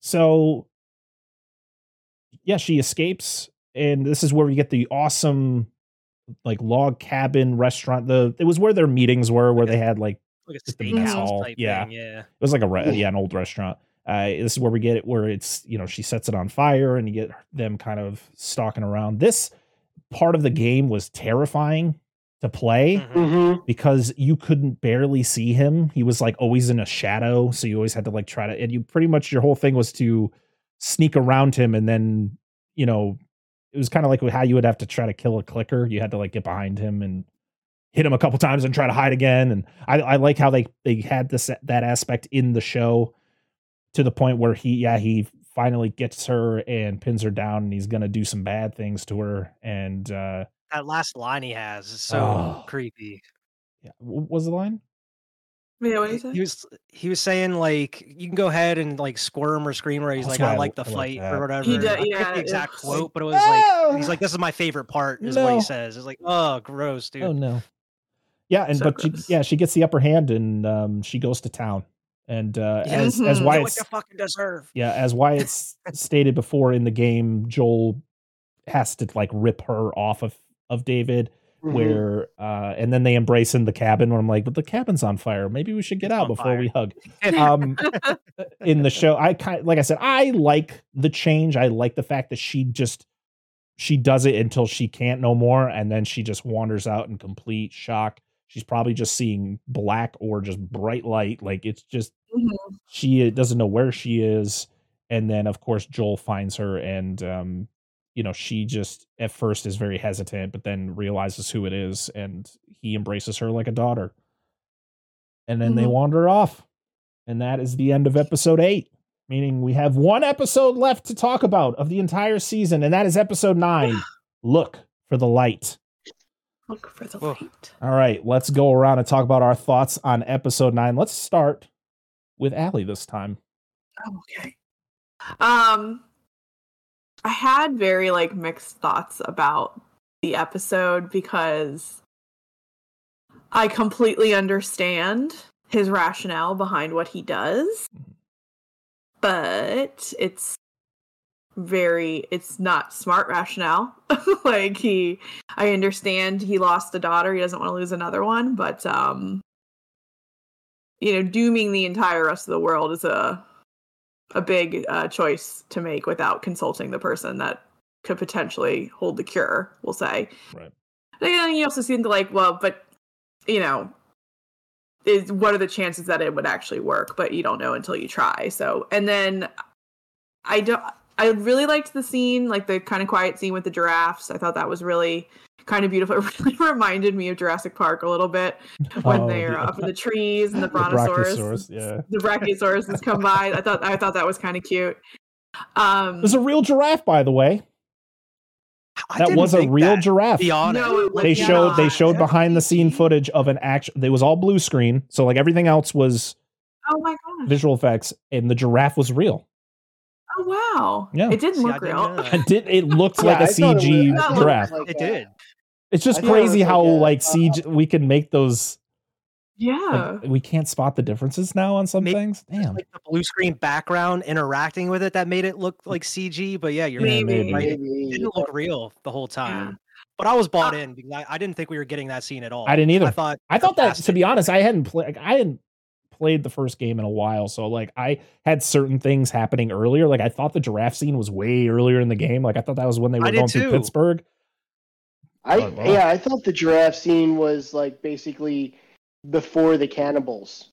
So, yeah, she escapes, and this is where we get the awesome, like log cabin restaurant. The it was where their meetings were, where
Like a-
they had like
Like a
Just the mess
steakhouse
hall,
type
yeah.
thing. Yeah.
it was like a re- yeah an old restaurant. Uh, this is where we get it, where it's you know she sets it on fire, and you get them kind of stalking around. This part of the game was terrifying to play
Mhm.
Mm-hmm.
because you couldn't barely see him. He was like always in a shadow, so you always had to like try to and you pretty much your whole thing was to sneak around him and then, you know, it was kind of like how you would have to try to kill a clicker. You had to like get behind him and hit him a couple times and try to hide again. And I, I like how they they had this that aspect in the show to the point where he yeah, he finally gets her and pins her down and he's gonna do some bad things to her. And uh
That last line he has is so
Oh.
creepy.
yeah, what was the line?
Yeah, what do you
He was he was saying like you can go ahead and like squirm or scream where he's
That's
like I
I-
like the
I
fight
that.
or whatever.
He do-
I
yeah,
the exact
it's-
quote, but it was
"Oh!"
like he's like this is my favorite part is what he says. It's like oh gross, dude.
Oh no. Yeah, and
So
but she, yeah, she gets the upper hand and um she goes to town. And uh
Yeah.
as as.
Get what
Wyatt's
fucking deserve.
yeah, as Wyatt's stated before in the game, Joel has to like rip her off of of David
Mm-hmm.
where uh and then they embrace in the cabin where I'm like, but the cabin's on fire. Maybe we should get
It's
out before
fire.
we hug. Um in the show, I kind like I said, I like the change. I like the fact that she just she does it until she can't no more, and then she just wanders out in complete shock. She's probably just seeing black or just bright light. Like it's just
Mhm.
she doesn't know where she is. And then of course Joel finds her and um you know, she just at first is very hesitant, but then realizes who it is and he embraces her like a daughter. And then they
Mhm.
wander off. And that is the end of episode eight, meaning we have one episode left to talk about of the entire season, and that is episode nine. Look for the light.
Look for the
Whoa.
light.
All right, let's go around and talk about our thoughts on episode nine. Let's start with Alli this time.
Oh, okay. Um, I had very like mixed thoughts about the episode because I completely understand his rationale behind what he does, but it's very it's not smart rationale. Like he i understand he lost a daughter he doesn't want to lose another one but um you know dooming the entire rest of the world is a a big uh, choice to make without consulting the person that could potentially hold the cure we'll say.
Right.
and then you also seem to like well but you know is what are the chances that it would actually work? But you don't know until you try. So and then i don't i really liked the scene like the kind of quiet scene with the giraffes i thought that was really kind of beautiful it really reminded me of jurassic park a little bit when
Oh,
they're
the-
up in the trees and the brontosaurus,
the
brontosaurus
Brachiosaurus, yeah.
the brachiosauruses come by i thought i thought that was kind of cute um
There's a real giraffe, by the way.
I
That was a real
that,
giraffe.
to Be honest.
No, it was
they
Yeah.
showed they showed behind the scene footage of an action. It was all blue screen, so like everything else was
oh my gosh
visual effects, and the giraffe was real.
Oh wow
Yeah.
it didn't
See, I
look
didn't
real.
It did. It looked
Yeah,
like a
I thought it
CG
was- I it
giraffe.
like
It
a-
did.
It's just
I thought it
crazy how
like a,
like
uh,
CG we can make those.
yeah
Like, we can't spot the differences now on some
Maybe
things. Damn.
Like the blue screen background interacting with it that made it look like CG. But yeah, you're
Yeah,
maybe.
right. It didn't look real the whole
Yeah.
time. But I was bought in because I, I didn't think we were getting that scene at all.
I didn't either.
I thought
I thought that to be honest, I hadn't played. I hadn't played the first game in a while, so like I had certain things happening earlier. Like I thought the giraffe scene was way earlier in the game. Like I thought that was when they were
did
going through. Pittsburgh.
I
Oh, wow.
yeah, I thought the giraffe scene was like basically before the cannibals.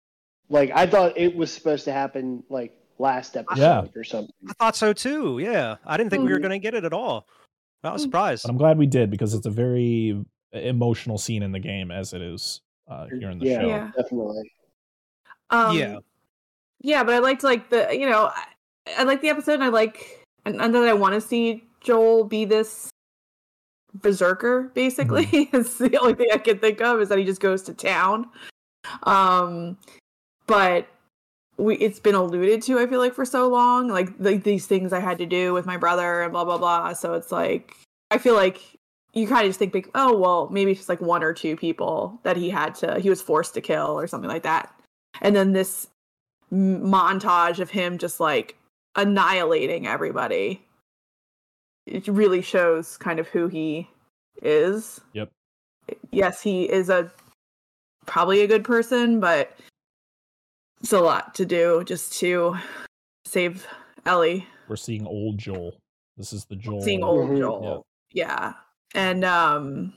Like I thought it was supposed to happen like last episode
Yeah.
or something.
I thought so too. Yeah, I didn't think we were
Mhm.
going to get it at all. I was
Mm.
surprised.
But I'm glad we did because it's a very emotional scene in the game as it is uh, here in the
yeah,
show.
Yeah.
definitely.
Um,
Yeah.
yeah, but I liked like the you know I, I like the episode. And I like and, and then I want to see Joel be this berserker. Basically, it's the only thing I can think of is that he just goes to town. Um, but we it's been alluded to. I feel like for so long, like like these things I had to do with my brother and blah blah blah. So it's like I feel like you kind of just think like, oh well, maybe it's just like one or two people that he had to he was forced to kill or something like that and then this m- montage of him just like annihilating everybody it really shows kind of who he is
Yep.
yes he is a probably a good person but it's a lot to do just to save Ellie.
We're seeing old Joel. This is the Joel.
Seeing old
Mhm.
Joel. Yeah. And um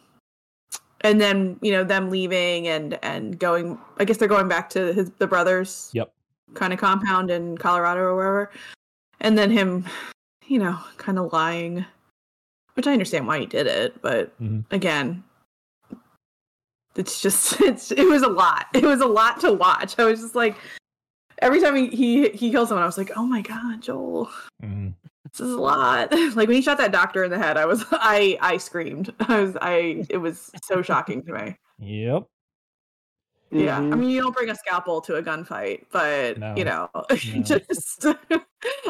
and then, you know, them leaving and and going I guess they're going back to his the brothers
Yep.
kind of compound in Colorado or wherever. And then him, you know, kind of lying. Which I understand why he did it, but
Mhm.
again, it's just it's it was a lot. It was a lot to watch. I was just like every time he he, he kills someone, I was like, oh my god, Joel,
Mhm.
This is a lot. Like when he shot that doctor in the head, I was I I screamed. I was I it was so shocking to me.
Yep.
Yeah, I
Mhm.
mean you don't bring a scalpel to a gunfight, but
No.
you know,
No.
just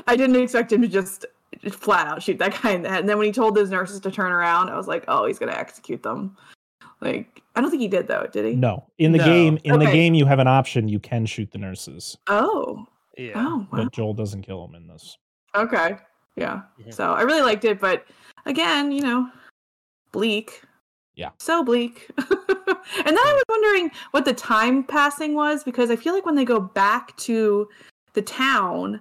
I didn't expect him to just just flat out shoot that guy in the head. And then when he told those nurses to turn around, I was like, oh, he's gonna execute them. Like I don't think he did though, did he?
No. In the
No.
game, in the game, you have an option. You can shoot the nurses,
Oh,
Yeah.
oh, wow.
but Joel doesn't kill them in this.
Okay. Yeah.
Mhm.
So I really liked it, but again, you know, bleak.
Yeah.
So bleak. and then I was wondering what the time passing was because I feel like when they go back to the town,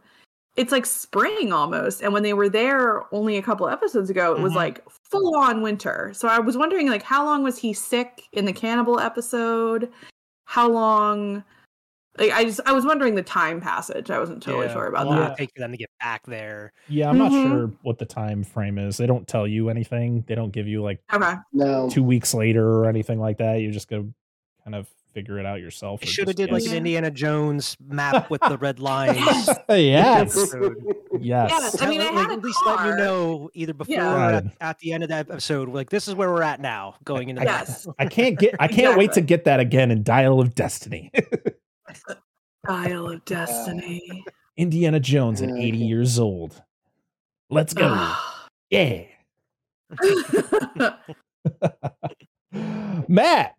it's like spring almost. And when they were there only a couple episodes ago, it was
Mhm.
like full on winter. So I was wondering like how long was he sick in the cannibal episode? How long like I just I was wondering the time passage. I wasn't totally
Yeah,
sure about
long
that.
would it take for them to get back there?
Yeah, I'm not
Mhm.
sure what the time frame is. They don't tell you anything. They don't give you like
Okay.
No.
two weeks later or anything like that. You just go kind of figure it out yourself. or
Should have
just
did like an Indiana Jones map with the red lines.
yes.
episode.
Yes.
Yes. I mean, I had a
at least let you know either before
Yeah.
or at, at the end of that episode. Like this is where we're at now, going into
Yes.
I can't get I can't wait to get that again in Dial of Destiny.
Dial of Destiny.
Indiana Jones at 80 years old. Let's go. Yeah. Matt.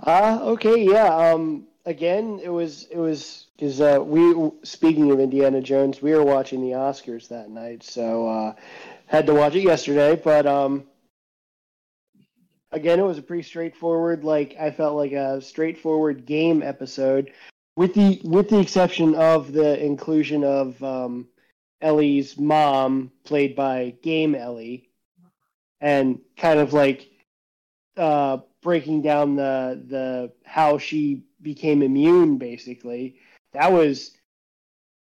Ah, okay, yeah. Um, again, it was it was because uh, we speaking of Indiana Jones, we were watching the Oscars that night, so uh, had to watch it yesterday. But um, again, it was a pretty straightforward. Like I felt like a straightforward game episode, with the with the exception of the inclusion of um, Ellie's mom, played by Game Ellie, and kind of like uh, breaking down the the how she became immune basically that was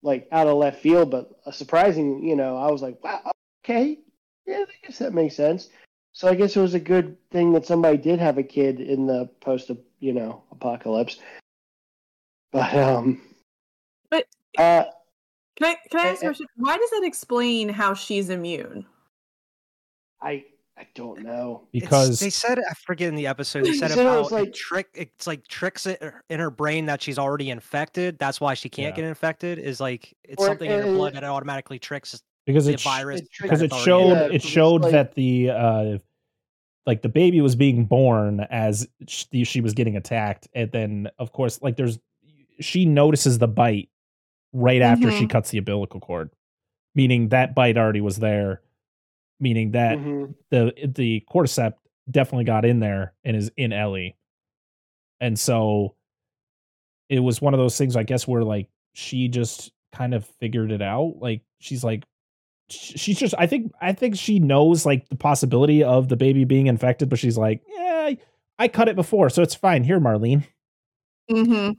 like out of left field but a surprising you know i was like wow okay yeah i guess that makes sense so i guess it was a good thing that somebody did have a kid in the post you know apocalypse but um
But-
uh
Can I can I ask
Eh,
a
eh.
question? Why does that explain how she's immune?
i i don't know
It's-
Because
they said I forget in the episode they
They
said
said it
about
was
like
like-
trick it's like tricks it in her brain that she's already infected. That's why she can't
Yeah.
get infected. Is like it's
Or-
something in her blood that automatically tricks
because it
virus.
because it showed
Yeah,
it showed
like-
that the uh like the baby was being born as she, she was getting attacked and then of course like there's she notices the bite right after she
Mhm.
cuts the umbilical cord meaning that bite already was there meaning that
Mhm.
the the cordyceps definitely got in there and is in Ellie. And so it was one of those things I guess where like she just kind of figured it out. Like she's like sh- she's just I think I think she knows like the possibility of the baby being infected but she's like, "Yeah, I, I cut it before, so it's fine. Here, Marlene."
Mm-hmm.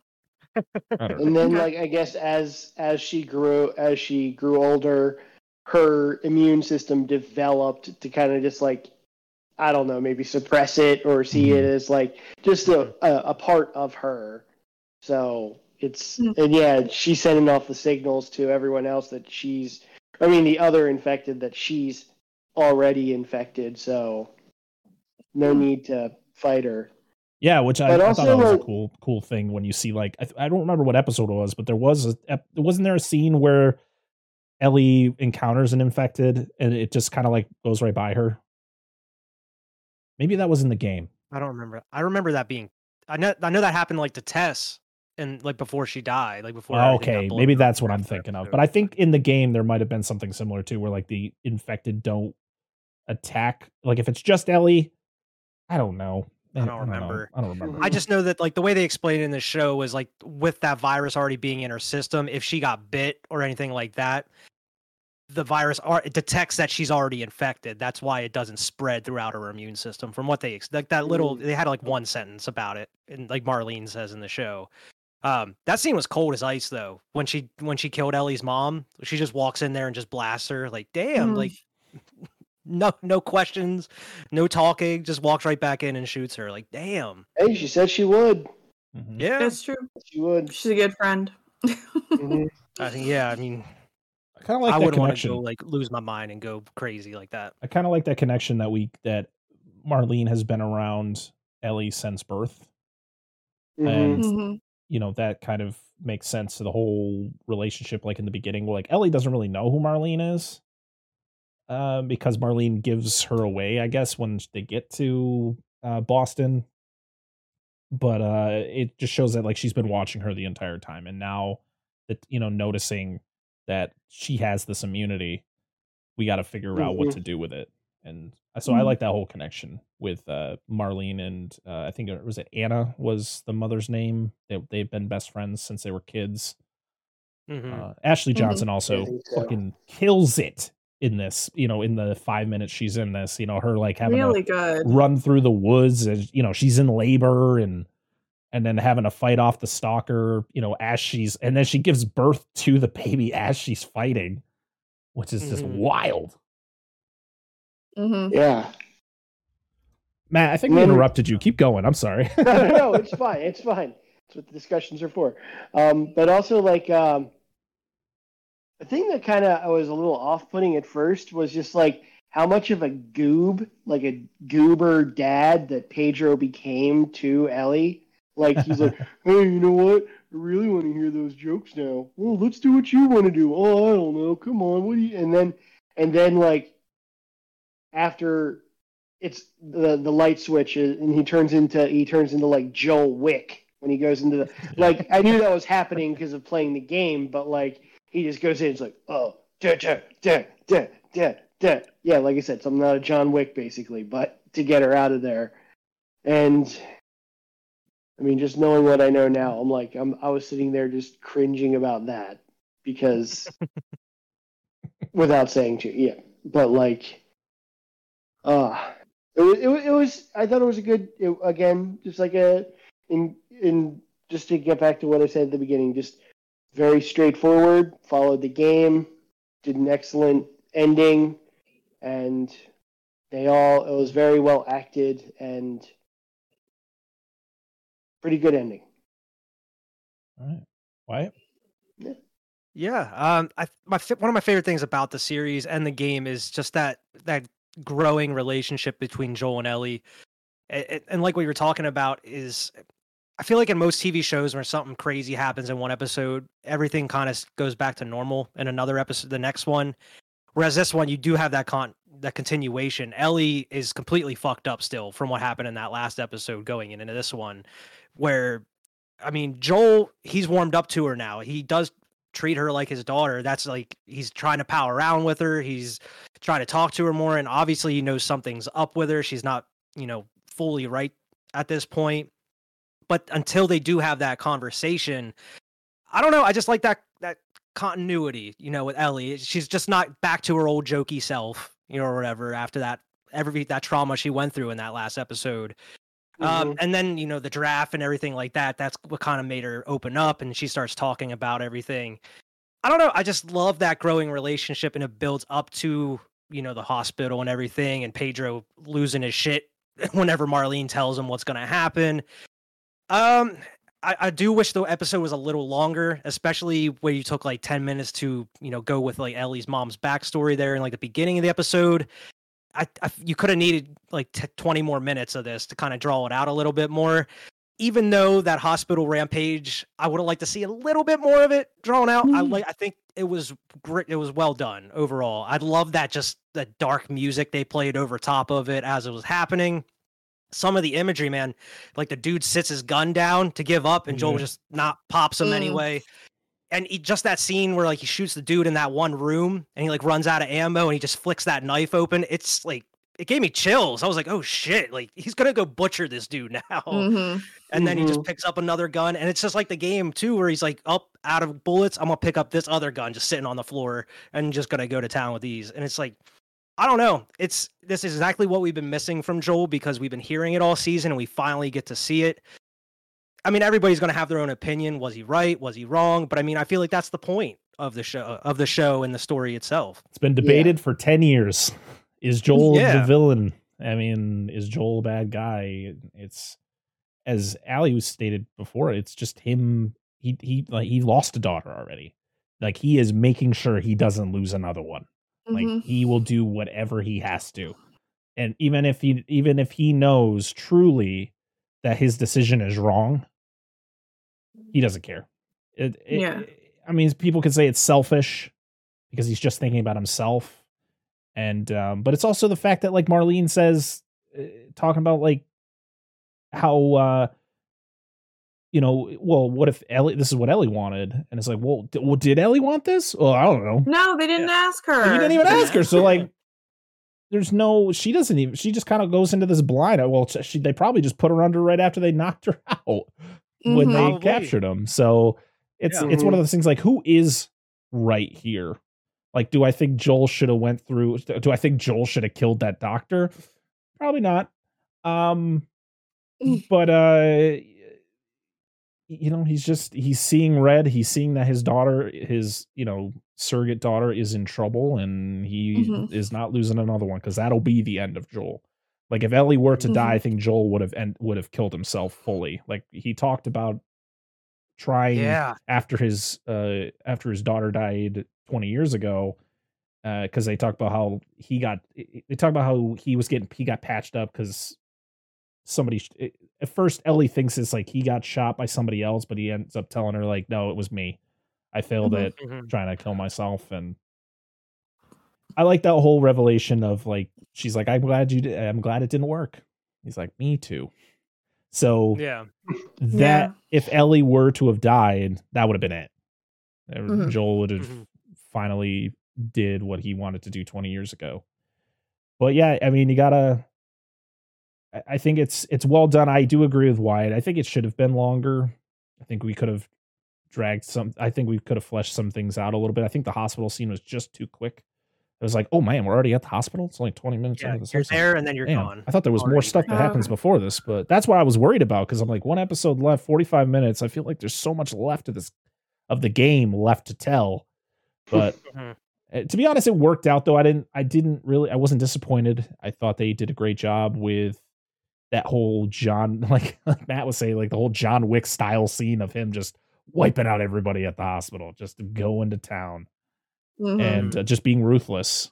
I don't know.
and then like i guess as as she grew as she grew older her immune system developed to kind of just like i don't know maybe suppress it or see it as like just a, a, a part of her so it's
Mm.
and yeah she's sending off the signals to everyone else that she's i mean the other infected that she's already infected so no
Hmm.
need to fight her
Yeah, which I,
But
I thought
also,
that was a cool cool thing when you see like I, I don't remember what episode it was, but there was a ep- wasn't there a scene where Ellie encounters an infected and it just kind of like goes right by her. Maybe that was in the game.
I don't remember. I remember that being. I know. I know that happened like to Tess, and like before she died, like before.
Oh, okay, maybe that's what I'm thinking of. But I think in the game there might have been something similar too, where like the infected don't attack. Like if it's just Ellie, I don't know.
I don't
know.
remember.
I don't remember.
I just know that like the way they explained it in the show was like with that virus already being in her system, if she got bit or anything like that, the virus are, it detects that she's already infected. That's why it doesn't spread throughout her immune system. From what they ex- like that little, mm. they had like one sentence about it, and like Marlene says in the show. Um, that scene was cold as ice though. When she when she killed Ellie's mom, she just walks in there and just blasts her. Like, damn,
Mm.
like no no questions, no talking, just walks right back in and shoots her. Like, damn,
Hey, she said she would.
Mhm.
yeah.
That's true.
She would.
She's a good friend.
Mhm.
I think yeah. I mean,
I kind of like
I
that
wouldn't want to
connection.
go like lose my mind and go crazy like that.
I kind of like that connection that we that Marlene has been around Ellie since birth,
Mhm.
and
Mhm.
You know that kind of makes sense to the whole relationship. Like in the beginning, where like Ellie doesn't really know who Marlene is, uh, because Marlene gives her away. I guess when they get to uh, Boston, but uh, it just shows that like she's been watching her the entire time, and now that you know noticing that she has this immunity, we got to figure out what
Mhm.
to do with it. And so I
Mhm.
like that whole connection with uh, Marlene and uh, I think it was it Anna was the mother's name. They they've been best friends since they were kids.
hmm
Uh, Ashley
Mhm.
Johnson also
think so.
fucking kills it in this. You know, in the five minutes she's in this, you know, her like having
Really
to
good.
run through the woods and you know she's in labor and and then having to fight off the stalker. You know, as she's and then she gives birth to the baby as she's fighting, which is just
Mhm.
wild.
Hmm
Yeah.
Matt, I think we interrupted you. Keep going. I'm sorry.
no, no, no, it's fine. It's fine. That's what the discussions are for. Um, but also, like, um, the thing that kind of I was a little off-putting at first was just like how much of a goob, like a goober dad that Pedro became to Ellie. Like he's like, hey, you know what? I really want to hear those jokes now. Well, let's do what you want to do. Oh, I don't know. Come on, what do you? And then, and then like after it's the the light switch uh, and he turns into he turns into like Joel Wick when he goes into the like I knew that was happening because of playing the game, but like he just goes in, it's like oh da da da da da da. Yeah, like I said, something out of John Wick basically, but to get her out of there, and I mean just knowing what I know now, I'm like I'm I was sitting there just cringing about that because without saying to yeah, but like uh it was, it was, it was I thought it was a good it, again just like a in in just to get back to what I said at the beginning just very straightforward followed the game did an excellent ending and they all it was very well acted and pretty good ending
All right. Wyatt?
Yeah, um, I my one of my favorite things about the series and the game is just that that growing relationship between Joel and Ellie, A- a- and, like what you were talking about is, I feel like in most TV shows where something crazy happens in one episode, everything kind of goes back to normal in another episode, the next one. Whereas this one, you do have that con that continuation. Ellie is completely fucked up still from what happened in that last episode going into this one, where I mean, Joel, he's warmed up to her now. He does treat her like his daughter. That's like he's trying to pal around with her. He's trying to talk to her more. And obviously, he knows something's up with her. She's not, you know, fully right at this point. But until they do have that conversation, I don't know. I just like that that continuity, you know, with Ellie. She's just not back to her old jokey self, you know, or whatever after that every that trauma she went through in that last episode. Um,
Mhm.
and then you know the draft and everything like that. That's what kind of made her open up, and she starts talking about everything. I don't know. I just love that growing relationship, and it builds up to you know the hospital and everything, and Pedro losing his shit whenever Marlene tells him what's going to happen. Um, I, I do wish the episode was a little longer, especially where you took like ten minutes to you know go with like Ellie's mom's backstory there in like the beginning of the episode. I, I you could have needed like t- 20 more minutes of this to kind of draw it out a little bit more. Even though that hospital rampage, I would have liked to see a little bit more of it drawn out. I
Mm.
like I think it was great. It was well done overall. I love that just the dark music they played over top of it as it was happening. Some of the imagery, man, like the dude sits his gun down to give up, and Joel
Yeah.
just not pops him
Mm.
anyway and he, just that scene where like he shoots the dude in that one room and he like runs out of ammo and he just flicks that knife open it's like it gave me chills. I was like, oh shit, like he's gonna go butcher this dude now.
Mhm.
And then he just
Mhm.
picks up another gun, and it's just like the game too, where he's like, up out of bullets, I'm gonna pick up this other gun just sitting on the floor and just gonna go to town with these. And it's like, I don't know. It's this is exactly what we've been missing from Joel because we've been hearing it all season and we finally get to see it. I mean, everybody's gonna have their own opinion. Was he right? Was he wrong? But I mean, I feel like that's the point of the show of the show and the story itself.
It's been debated for 10 years. Is Joel
Yeah.
the villain? I mean, is Joel a bad guy? It's as Alli was stated before, it's just him he he like he lost a daughter already. Like he is making sure he doesn't lose another one. Like
Mhm.
he will do whatever he has to. And even if he even if he knows truly that his decision is wrong, he doesn't care. It, it-
Yeah.
I mean, people could say it's selfish because he's just thinking about himself. And um but it's also the fact that like Marlene says uh, talking about like how uh you know, well, what if Ellie? This is what Ellie wanted, and it's like, well, d- well did Ellie want this? Well, I don't know.
No, they didn't ask her.
You didn't even ask her. So like, there's no. She doesn't even. She just kind of goes into this blind. Well, she, they probably just put her under right after they knocked her out when
Mhm.
they
Probably.
captured him. So it's
Yeah.
it's one of those things. Like, who is right here? Like, do I think Joel should have went through? Do I think Joel should have killed that doctor? Probably not. Um, but uh you know he's just he's seeing red he's seeing that his daughter his you know surrogate daughter is in trouble and he
Mhm.
is not losing another one because that'll be the end of joel like if ellie were to die i think joel would have and would have killed himself fully like he talked about trying
Yeah.
after his uh after his daughter died 20 years ago because they talk about how he got they talk about how he was getting he got patched up because somebody sh- it- at first ellie thinks it's like he got shot by somebody else but he ends up telling her like no it was me i failed
Mhm.
at
Mhm.
trying to kill myself and i like that whole revelation of like she's like i'm glad you did i'm glad it didn't work he's like me too so
Yeah.
that
Yeah.
if ellie were to have died that would have been it Uh,
Mhm.
joel would have
Mhm.
finally did what he wanted to do 20 years ago but yeah i mean you gotta I- I think it's it's well done. I do agree with Wyatt. I think it should have been longer. I think we could have dragged some. I think we could have fleshed some things out a little bit. I think the hospital scene was just too quick. It was like, oh man, we're already at the hospital. It's only twenty minutes
Yeah.
into the
You're
episode.
there and then you're
Damn,
gone.
I thought there was more stuff that happens before this, but that's what I was worried about because I'm like, one episode left, 45 minutes. I feel like there's so much left of this of the game left to tell. But
Mhm.
uh, to be honest, it worked out though. I didn't I didn't really I wasn't disappointed. I thought they did a great job with that whole John like, like Matt was saying, like the whole John Wick style scene of him just wiping out everybody at the hospital, just going to town
Mhm.
and uh, just being ruthless.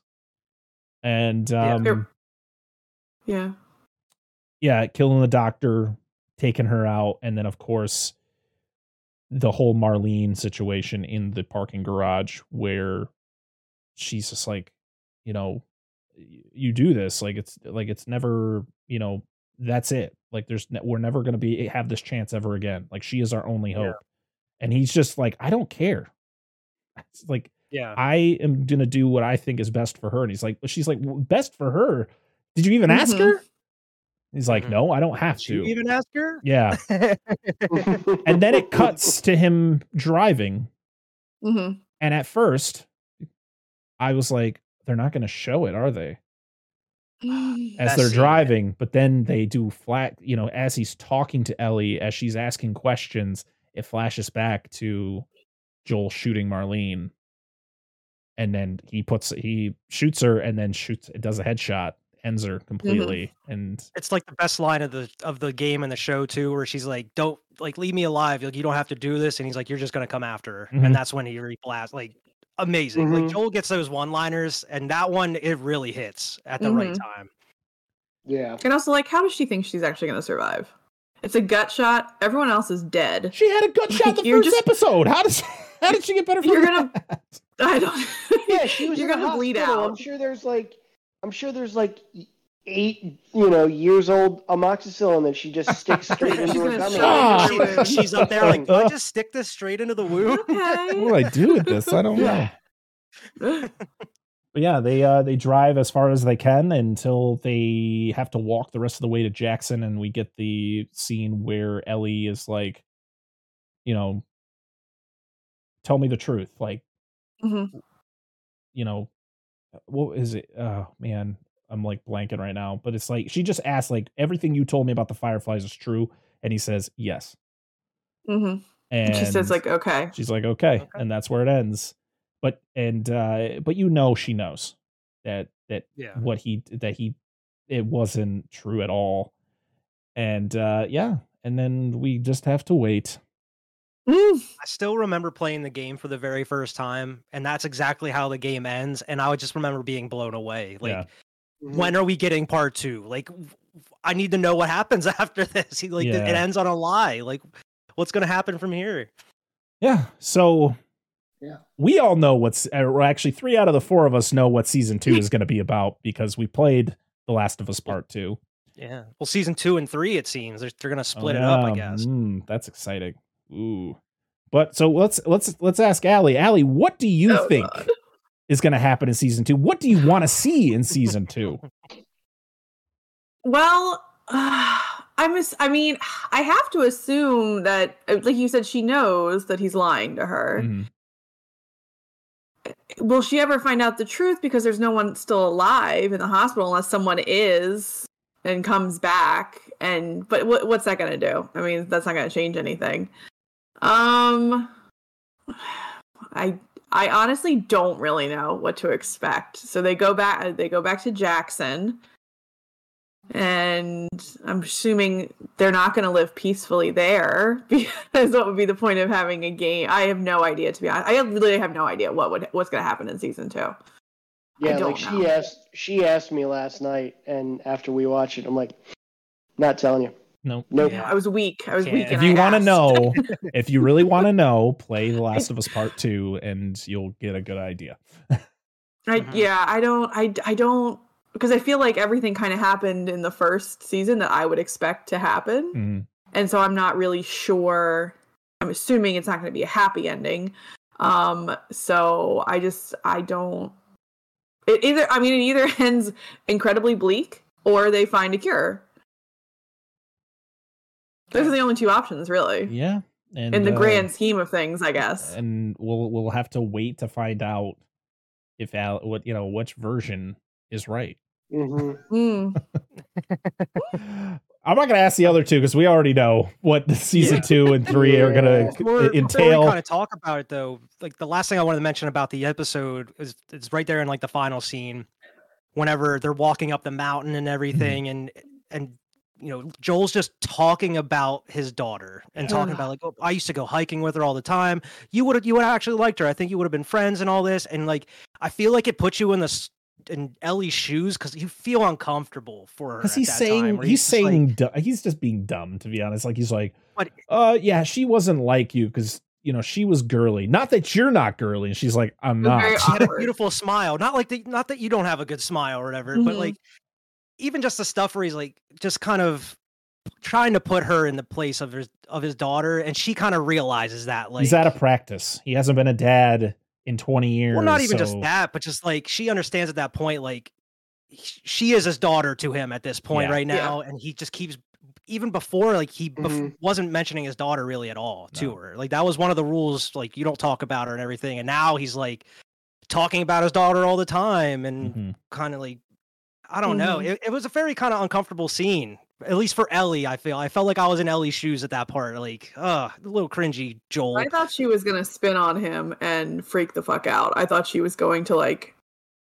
And
Yeah.
um
Yep. yeah.
yeah, killing the doctor, taking her out, and then of course the whole Marlene situation in the parking garage where she's just like, you know, you do this like it's like it's never, you know, that's it. Like there's ne- we're never going to be have this chance ever again. Like she is our only
Yeah.
hope. And he's just like, I don't care. It's like
Yeah.
I am gonna do what I think is best for her. And he's like, but she's like, "Well, best for her. Did you even ask
Mhm.
her? He's like,
Mhm.
no, I don't have
Did you
to.
even ask her?
Yeah. And then it cuts to him driving.
hmm
And at first, I was like, they're not gonna show it, are they? As they're
scene.
driving, but then they do flat, you know, as he's talking to Ellie, as she's asking questions, it flashes back to Joel shooting Marlene. And then he puts he shoots her and then shoots it does a headshot, ends her completely. And
It's like the best line of the of the game and the show too, where she's like, "Don't like leave me alive. Like you don't have to do this." And he's like, "You're just gonna come after her."
Mhm.
And that's when he reblast. Like amazing. Like
Mhm.
Joel gets those one liners, and that one it really hits at the right
Mhm.
time.
yeah.
And also, like, how does she think she's actually going to survive? It's a gut shot. Everyone else is dead.
she had a gut shot the
Like, you're
first
just-
episode. How does how did she get better from
You're gonna-
that?
I don't.
Yeah, she was
You're gonna bleed out.
I'm sure there's like, I'm sure there's like eight, you know, years old amoxicillin that she just sticks straight into her
gonna
tummy.
shove
Ah.
it in her wound.
She's up there like, "Do I just stick this straight into the wound?"
Okay.
What do I do with this? I don't know.
Yeah.
But but yeah, they uh they drive as far as they can until they have to walk the rest of the way to Jackson, and we get the scene where Ellie is like, you know, tell me the truth, like,
Mhm.
you know, what is it? Oh man, I'm like blanking right now, but it's like she just asked like everything you told me about the Fireflies is true, and he says yes,
Mhm.
and
She says like, okay.
She's like, okay,
Okay.
and that's where it ends. But and uh but you know she knows that that
Yeah.
what he that he it wasn't true at all. And uh yeah, and then we just have to wait.
Mm.
I still remember playing the game for the very first time, and that's exactly how the game ends. And I would just remember being blown away. Like,
Yeah.
Mhm.
when are we getting part two? Like, I need to know what happens after this. He- Like, it- it ends on a lie. Like, what's gonna happen from here?
Yeah. So
Yeah.
we all know what's or actually three out of the four of us know what season two is going to be about because we played The Last of Us Part Two.
Yeah. Well, season two and three, it seems they're, they're gonna
Oh,
split it up. I guess.
mm, that's exciting. Ooh. But so let's let's let's ask Alli. Alli, what do you
Oh,
think
God.
is going to happen in season two? What do you want to see in season two?
Well, I'm. ass- I mean, I have to assume that, uh, like you said, she knows that he's lying to her.
Mhm.
Will she ever find out the truth? Because there's no one still alive in the hospital unless someone is and comes back. And but what, what's that going to do? I mean, that's not going to change anything. Um, I I honestly don't really know what to expect. So they go back. They go back to Jackson. And I'm assuming they're not going to live peacefully there because what would be the point of having a game? I have no idea to be honest. I literally have no idea what would what's going to happen in season two.
Yeah,
don't
like she
know.
asked she asked me last night and after we watched it, I'm like, not telling you.
No.
Nope.
Yeah.
I was weak. I was
Can't.
weak.
If
If you want to know, if you really want to know, play The Last of Us Part Two, and you'll get a good idea.
I,
Mhm.
yeah, I don't. I I don't because I feel like everything kind of happened in the first season that I would expect to happen,
Mhm.
and so I'm not really sure. I'm assuming it's not going to be a happy ending. Um, so I just I don't. It either I mean it either ends incredibly bleak or they find a cure. Those are the only two options, really,
Yeah. And
in the
uh,
grand scheme of things, I guess.
and we'll we'll have to wait to find out if Al what you know which version is right.
hmm
Mm.
I'm not gonna ask the other two because we already know what the season
Yeah.
two and three are gonna
Yeah.
Before, before
entail.
we kind of talk about it though, like the last thing I wanted to mention about the episode is it's right there in like the final scene, whenever they're walking up the mountain and everything, and and you know Joel's just talking about his daughter and talking about like oh, I used to go hiking with her all the time. You would have, you would have actually liked her. I think you would have been friends and all this. And like I feel like it puts you in the in Ellie's shoes because you feel uncomfortable for her.
because he's
that
saying
where
he's
just like-
saying du- he's just being dumb to be honest. Like he's like,
But-
uh, yeah, she wasn't like you because you know she was girly. Not that you're not girly. And she's like, I'm
It was very
not.
she had a beautiful smile. Not like the, not that you don't have a good smile or whatever, but
Mhm.
like even just the stuff where he's like just kind of trying to put her in the place of his of his daughter, and she kind of realizes that like
he's out of practice. He hasn't been a dad in 20 years.
well, not even just that, but just like she understands at that point, like she is his daughter to him at this point
Yeah.
right
Yeah.
now, and he just keeps even before like he bef-
Mhm.
wasn't mentioning his daughter really at all to her. Like that was one of the rules, like you don't talk about her and everything, and now he's like talking about his daughter all the time and
Mhm.
kind of like I don't know.
Mhm.
It, it was a very kind of uncomfortable scene, at least for Ellie. I feel I felt like I was in Ellie's shoes at that part. Like, uh, a little cringy, Joel.
I thought she was gonna spin on him and freak the fuck out. I thought she was going to like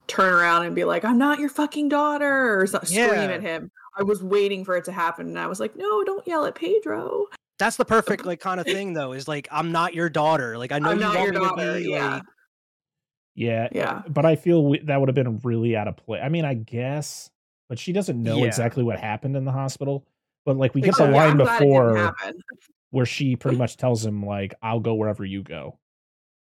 turn around and be like, "I'm not your fucking daughter," or so- scream
Yeah.
at him. I was waiting for it to happen, and I was like, "No, don't yell at Pedro."
That's the perfect like kind of thing though. Is like I'm not your daughter. Like I know
I'm
you
not
want me to be.
yeah,
Like,
Yeah,
yeah.
but I feel we, that would have been really out of play. I mean, I guess, but she doesn't know
Yeah.
exactly what happened in the hospital. But like we get the
Oh,
line
I'm glad it didn't
before where she pretty much tells him like, "I'll go wherever you go."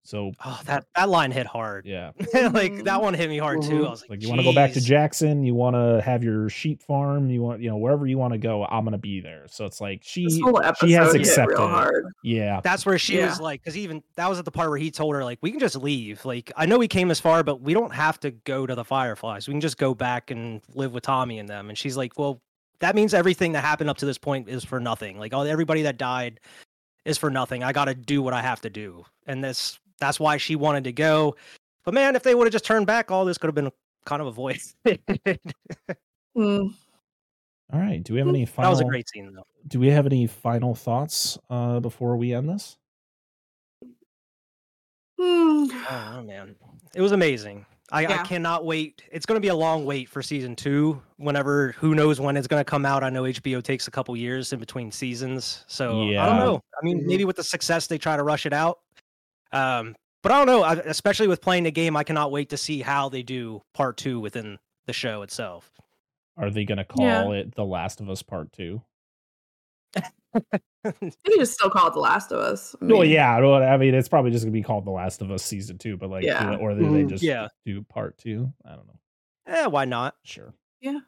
So
Oh, that that line hit hard.
yeah,
like that one hit me hard too. I was like,
like you want to go back to Jackson, you want to have your sheep farm, you want you know wherever you want to go, I'm gonna be there. So it's like she
episode
she has accepted.
real hard.
Yeah,
That's where she
Yeah.
was like, because even that was at the part where he told her like, we can just leave. Like, I know we came as far, but we don't have to go to the Fireflies. We can just go back and live with Tommy and them. And she's like, well, that means everything that happened up to this point is for nothing. Like, all everybody that died is for nothing. I got to do what I have to do, and this that's why she wanted to go. But man, if they would have just turned back, all this could have been kind of avoided. that
Mm.
All right. Do we have any final?
That was a great scene though.
Do we have any final thoughts uh, before we end this?
Hmm.
Oh man, it was amazing. I, I cannot wait. It's going to be a long wait for season two. Whenever, who knows when it's going to come out? I know HBO takes a couple years in between seasons, so I don't know. I mean,
Mhm.
maybe with the success they try to rush it out. Um, but I don't know. I, especially with playing the game, I cannot wait to see how they do part two within the show itself.
Are they going to call
Yeah.
it The Last of Us Part Two?
You can just still call it The Last of Us. I
No,
mean,
yeah. well, I mean, it's probably just going to be called The Last of Us Season Two, but like,
Yeah.
they- or do they
Mhm.
just
Yeah.
do Part Two? I don't know.
Yeah, why not?
Sure.
Yeah,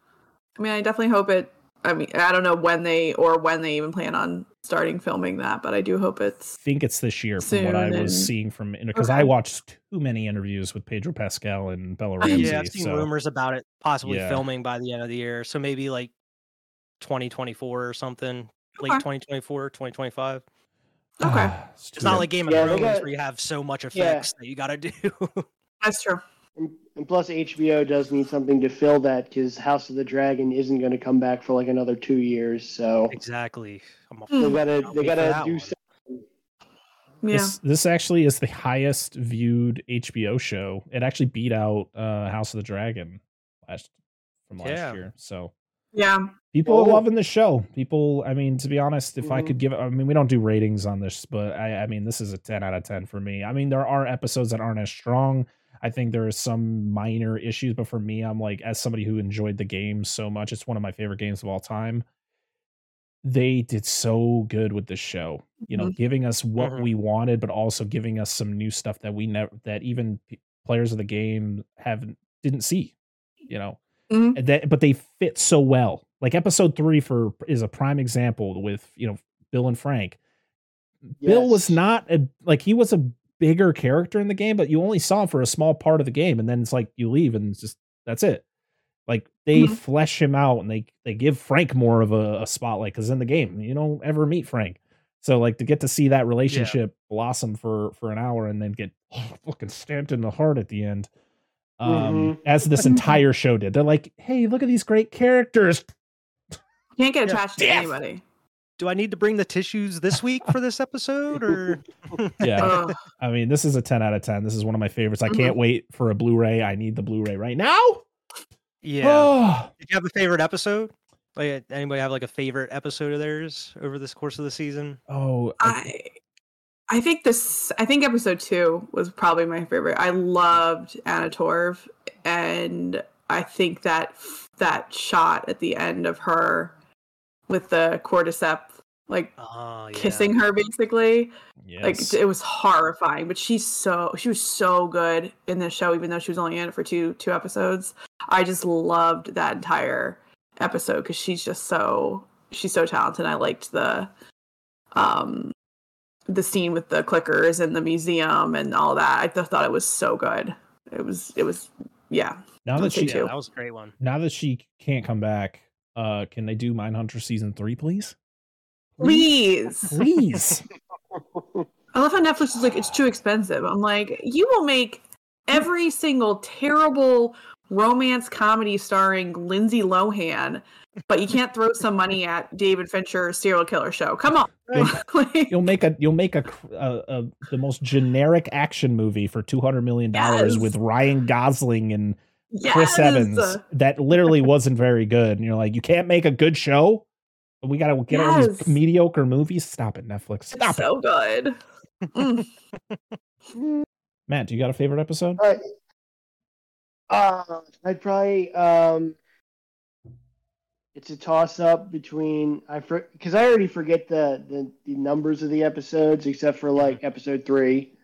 I mean, I definitely hope it. I mean, I don't know when they or when they even plan on starting filming that, but I do hope it's.
I think it's this year from what I
Soon
was
and-
seeing from because I watched too many interviews with Pedro Pascal and Bella
Yeah,
Ramsey.
yeah, I've seen
so
rumors about it possibly
Yeah.
filming by the end of the year. So maybe like 2024 or something, late
Okay.
2024, 2025.
Ah, okay.
it's,
It's not like Game of
Yeah,
Thrones
got-
where you have so much
Yeah.
effects that you got to do.
That's true.
And, and plus, HBO does need something to fill that because House of the Dragon isn't going to come back for like another two years. So
exactly. I'm a-
Mm.
they gotta
I'll
they gotta do
one.
something.
Yeah.
This this actually is the highest viewed HBO show. It actually beat out uh, House of the Dragon last from last
Yeah.
year. So
Yeah.
people are
Oh.
loving the show. People, I mean, to be honest, if I
Mhm.
could give, I mean, we don't do ratings on this, but I, I mean, this is a ten out of ten for me. I mean, there are episodes that aren't as strong. I think there are some minor issues, but for me, I'm like, as somebody who enjoyed the game so much, it's one of my favorite games of all time. They did so good with this show, you know, giving us what
Mhm.
we wanted, but also giving us some new stuff that we never, that even p- players of the game haven't didn't see, you know
Mhm.
that but they fit so well like episode three for is a prime example with you know bill and frank bill was not a like he was a bigger character in the game but you only saw him for a small part of the game and then it's like you leave and it's just that's it like they
Mhm.
flesh him out and they they give frank more of a, a spotlight because in the game you don't ever meet frank so like to get to see that relationship blossom for for an hour and then get fucking stamped in the heart at the end um
Mhm.
as this entire show did they're like hey look at these great characters You
Can't get
Yeah.
attached to
Death.
anybody.
Do I need to bring the tissues this week for this episode or
yeah
uh.
i mean this is a 10 out of 10 this is one of my favorites i can't mm-hmm. wait for a blu-ray i need the Blu-ray right now
Yeah.
Oh,
Did you have a favorite episode? Like anybody have like a favorite episode of theirs over this course of the season?
oh I-
I I think this I think episode two was probably my favorite. I loved Anna Torv and I think that that shot at the end of her with the cordyceps like
Oh, yeah.
kissing her basically
yes.
like it was horrifying but she's so she was so good in this show even though she was only in it for two two episodes i just loved that entire episode because she's just so she's so talented i liked the um the scene with the clickers and the museum and all that i th- thought it was so good it was it was yeah
now that she
Yeah, that was a great one.
now that she can't come back uh can they do mindhunter season three please
please
please
I love how Netflix is like, it's too expensive. I'm like, you will make every single terrible romance comedy starring Lindsay Lohan, but you can't throw some money at David Fincher's serial killer show. Come on. Like,
you'll make a you'll make a, a, a the most generic action movie for 200 million dollars
Yes.
with ryan gosling and
yes.
Chris Evans that literally wasn't very good. And you're like, you can't make a good show? We got to get all these mediocre movies. Stop it, Netflix.
It's
Stop it.
so good. Mm.
Matt, do you got a favorite episode?
Uh, uh, I'd probably um, it's a toss up between I because I already forget the, the the numbers of the episodes except for like episode three.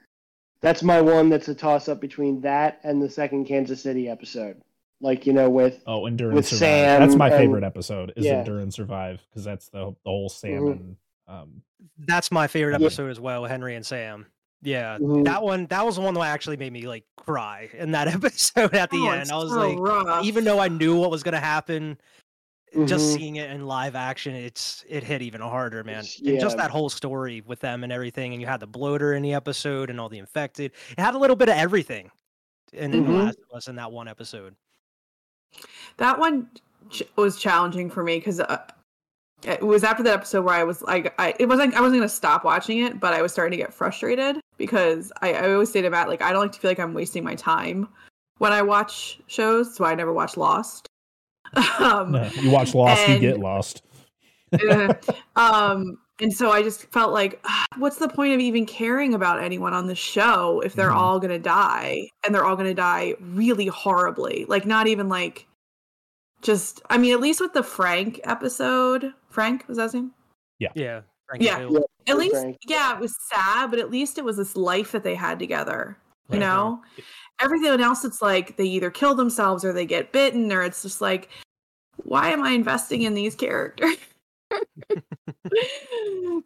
That's my one. That's a toss up between that and the second Kansas City episode. Like you know, with
Oh, endure and
With
survive.
Sam
that's my
and-
favorite episode. Is
yeah.
endure and survive because that's the the whole Sam
Mhm.
and um.
That's my favorite
Yeah.
episode as well, Henry and Sam. Yeah,
Mhm.
that one that was the one that actually made me like cry in that episode at the
Oh,
end.
it's
I was
so
like,
rough.
even though I knew what was gonna happen, just
Mhm.
seeing it in live action, it's it hit even harder, man.
It's-
And just that whole story with them and everything, and you had the bloater in the episode and all the infected. It had a little bit of everything in The
Mhm.
Last of Us in that one episode.
that one ch- was challenging for me because uh, it was after that episode where I was like, I it wasn't I wasn't gonna stop watching it, but I was starting to get frustrated because I, I always say to Matt like I don't like to feel like I'm wasting my time when I watch shows, so I never watch Lost. Um,
no, you watch Lost, you get lost.
uh, um and so i just felt like "Ah, what's the point of even caring about anyone on the show if they're
Mhm.
all gonna die and they're all gonna die really horribly like not even like just i mean at least with the frank episode frank was that his name
Yeah. Frankie
Yeah.
Hill.
Yeah.
at least
Frank.
yeah it was sad but at least it was this life that they had together you
Right.
know everything else it's like they either kill themselves or they get bitten or it's just like why am i investing in these characters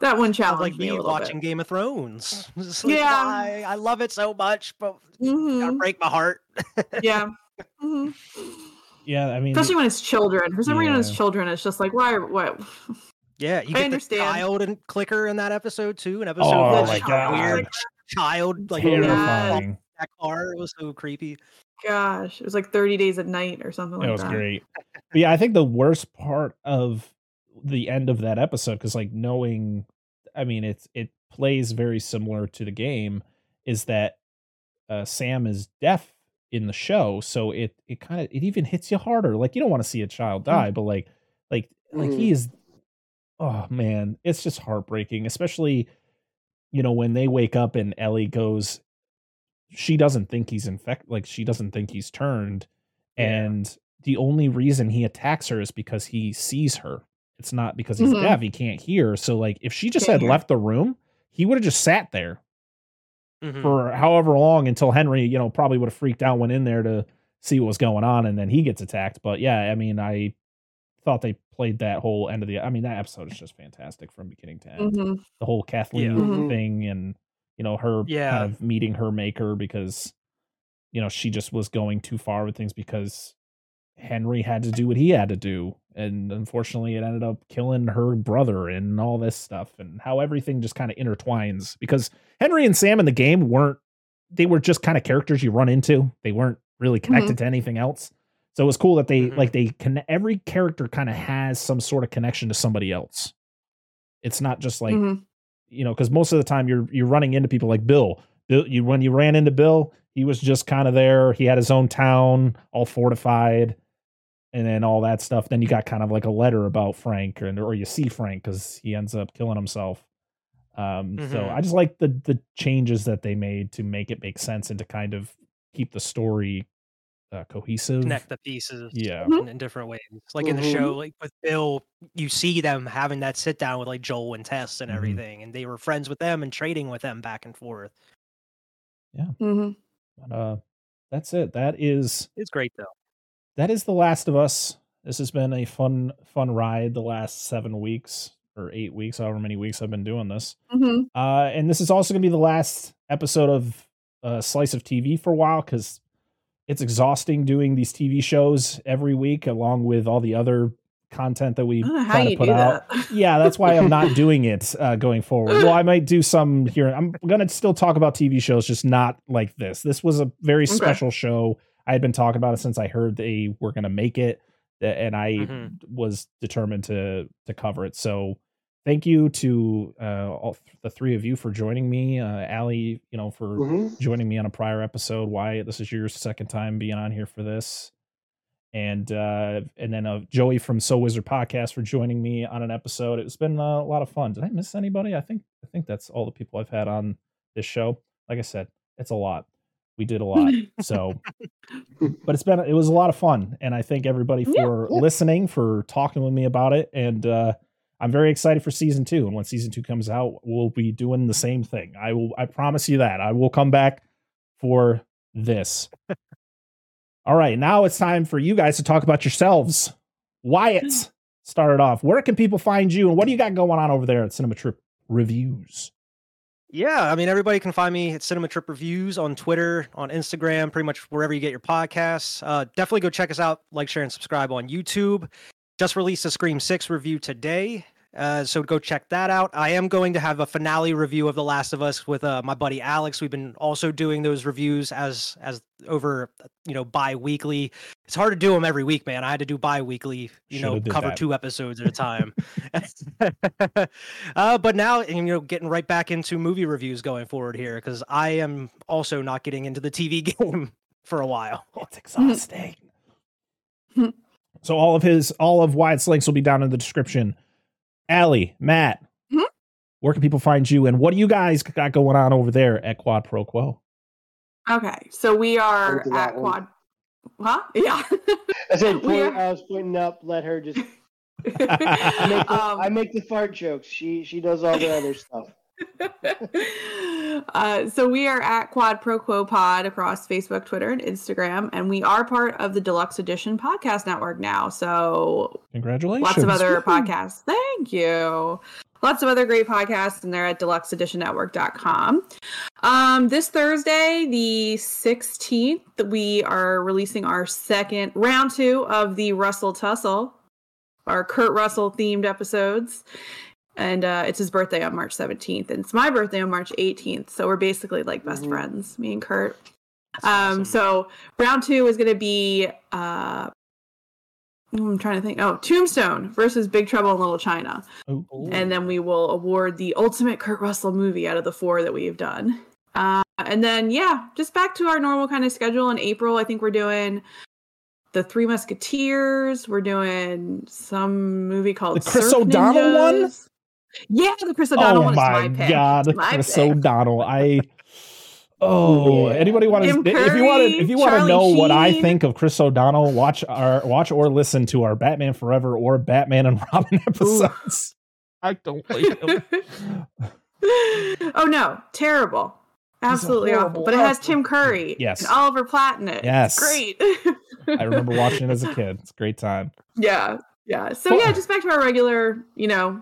that one
Sounds
challenged
like
me
me
a little
watching Game of Thrones. Like,
Yeah.
why? I love it so much, but
bit.
gotta break my heart.
yeah Mhm.
Yeah, I mean,
especially when it's children for some reason it's children it's just like why what
Yeah, you
I
get
understand.
the child and clicker in that episode too. An episode
oh
with
my
that
god,
weird child like
terrifying.
that car. It was so creepy.
Gosh it was like 30 days at night or something like that was
great. But yeah, I think the worst part of the end of that episode, because like knowing, I mean, it's it plays very similar to the game, is that uh, Sam is deaf in the show, so it it kind of it even hits you harder. Like you don't want to see a child die, but like like like he is. Oh man, it's just heartbreaking, especially you know when they wake up and Ellie goes. She doesn't think he's infected. Like she doesn't think he's turned,
Yeah.
and the only reason he attacks her is because he sees her. It's not because he's
Mhm.
deaf; he can't hear. So, like, if she just
Can't
had
hear.
left the room, he would have just sat there
Mhm.
for however long until Henry, you know, probably would have freaked out, went in there to see what was going on, and then he gets attacked. But yeah, I mean, I thought they played that whole end of the. I mean, that episode is just fantastic from beginning to end.
Mhm.
The whole Kathleen
Mhm.
thing, and you know, her
Yeah.
kind of meeting her maker because you know she just was going too far with things because Henry had to do what he had to do. And unfortunately, it ended up killing her brother and all this stuff, and how everything just kind of intertwines. Because Henry and Sam in the game weren't, they were just kind of characters you run into. They weren't really connected to anything else. So it was cool that they,
Mhm.
like, they can, every character kind of has some sort of connection to somebody else. It's not just like,
Mhm.
You know, because most of the time you're you're running into people like Bill. Bill, you when you ran into Bill, he was just kind of there. He had his own town, all fortified, and then all that stuff. Then you got kind of like a letter about Frank, or or you see Frank because he ends up killing himself. Um, so
Mhm.
I just like the the changes that they made to make it make sense and to kind of keep the story uh, cohesive.
Connect the pieces.
Yeah.
In, in different ways. Like in the
Mhm.
show, like with Bill, you see them having that sit down with like Joel and Tess and
Mhm.
everything, and they were friends with them and trading with them back and forth.
Yeah mhm.
But, uh, that's it. That is
It's great though.
that is the last of us this has been a fun fun ride the last seven weeks or eight weeks however many weeks i've been doing this
Mhm.
uh and this is also going to be the last episode of uh slice of tv for a while because it's exhausting doing these tv shows every week along with all the other content that we
I don't know how
try to put out
that.
yeah that's why i'm not doing it uh going forward well i might do some here i'm gonna still talk about tv shows just not like this this was a very
Okay.
special show i had been talking about it since i heard they were gonna make it and i
Mhm.
was determined to to cover it so thank you to uh all th- the three of you for joining me uh Alli, you know for
Mhm.
joining me on a prior episode. Wyatt, this is your second time being on here for this. And uh and then uh Joey from So Wizard Podcast for joining me on an episode. It's been a lot of fun. Did I miss anybody? I think I think that's all the people I've had on this show. Like I said, it's a lot. We did a lot. So but it's been it was a lot of fun and I thank everybody
Yeah,
for
yeah.
listening, for talking with me about it and uh I'm very excited for season 2 and when season 2 comes out, we'll be doing the same thing. I will I promise you that. I will come back for this. All right, now it's time for you guys to talk about yourselves. Wyatt, start it off. Where can people find you, and what do you got going on over there at Cinema Trip Reviews?
Yeah, I mean, everybody can find me at Cinema Trip Reviews on Twitter, on Instagram, pretty much wherever you get your podcasts. Uh, definitely go check us out, like, share, and subscribe on YouTube. Just released a Scream 6 review today. Uh, so go check that out. I am going to have a finale review of The Last of Us with uh, my buddy Alex. We've been also doing those reviews as as over you know bi-weekly. It's hard to do them every week, man. I had to do bi-weekly, you
Shoulda
know, cover
that.
two episodes at a time. uh, but now you know, getting right back into movie reviews going forward here because I am also not getting into the TV game for a while.
It's exhausting. so all of his all of Wyatt's links will be down in the description. Alli, Matt,
Mhm.
where can people find you, and what do you guys got going on over there at Quad Pro Quo?
Okay, so we are
Link to
at
one.
Quad. Huh? Yeah.
I said,
We
point,
are-
I was pointing up. Let her just. I make, the,
Um,
I make the fart jokes. She she does all the other stuff.
uh, so we are at Quad Pro Quo Pod across Facebook, Twitter, and Instagram, and we are part of the Deluxe Edition Podcast Network now. So
Congratulations!
lots of other
Woohoo.
podcasts. Thank you. Lots of other great podcasts, and they're at deluxeeditionnetwork.com. Um, this Thursday, the 16th, we are releasing our second round two of the Russell Tussle, our Kurt Russell themed episodes. And uh, it's his birthday on March 17th, and it's my birthday on March 18th. So we're basically like best
Mhm.
friends, me and Kurt.
That's
Um,
awesome.
so round two is going to be uh, I'm trying to think. Oh, Tombstone versus Big Trouble in Little China,
Oh,
and then we will award the ultimate Kurt Russell movie out of the four that we've done. Uh, and then yeah, just back to our normal kind of schedule in April. I think we're doing the Three Musketeers. We're doing some movie called
The Chris
Surf
O'Donnell one?
Ninjas. Yeah, the Chris oh O'Donnell
oh
one is
my
my pick.
god,
It's my
Chris
pick.
O'Donnell. I oh,
Yeah.
anybody want to if you want to if you want to
Charlie
know what I think of Chris O'Donnell, watch our watch or listen to our Batman Forever or Batman and Robin episodes. I don't like him.
oh no, terrible. Absolutely awful. But it has. Tim Curry
Yes.
and Oliver Platt in it. It's
Yes.
great.
I remember watching it as a kid. It's a great time.
Yeah. Yeah. So
Well-
yeah, just back to our regular, you know,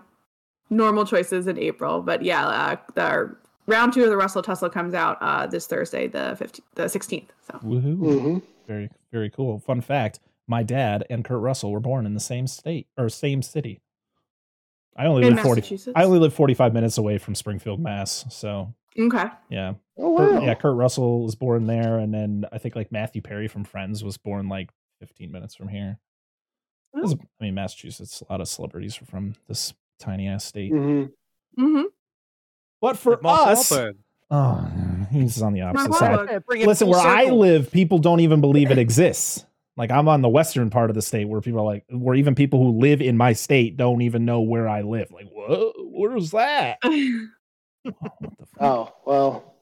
normal choices in April. But yeah, uh, our round two of the Russell Tussle comes out uh, this Thursday, the 15th, the 16th. So
Woohoo.
hmm
Very very cool. Fun fact, my dad and Kurt Russell were born in the same state or same city. I only
in
live 40 I only live 45 minutes away from Springfield, Mass. So,
okay.
yeah.
Oh
Kurt- yeah, Kurt Russell was born there, and then I think like Matthew Perry from Friends was born like 15 minutes from here. There's a- I mean, Massachusetts, a lot of celebrities are from this tiny ass state.
Mm-hmm.
Mm-hmm.
But for
Mark
us,
Wahlberg.
oh, he's on the opposite side.
Yeah,
Listen,
full
where I live, people don't even believe it exists. Like I'm on the western part of the state where people are like, where even people who live in my state don't even know where I live. Like, what? Where's that? Oh, what the fuck?
Oh well,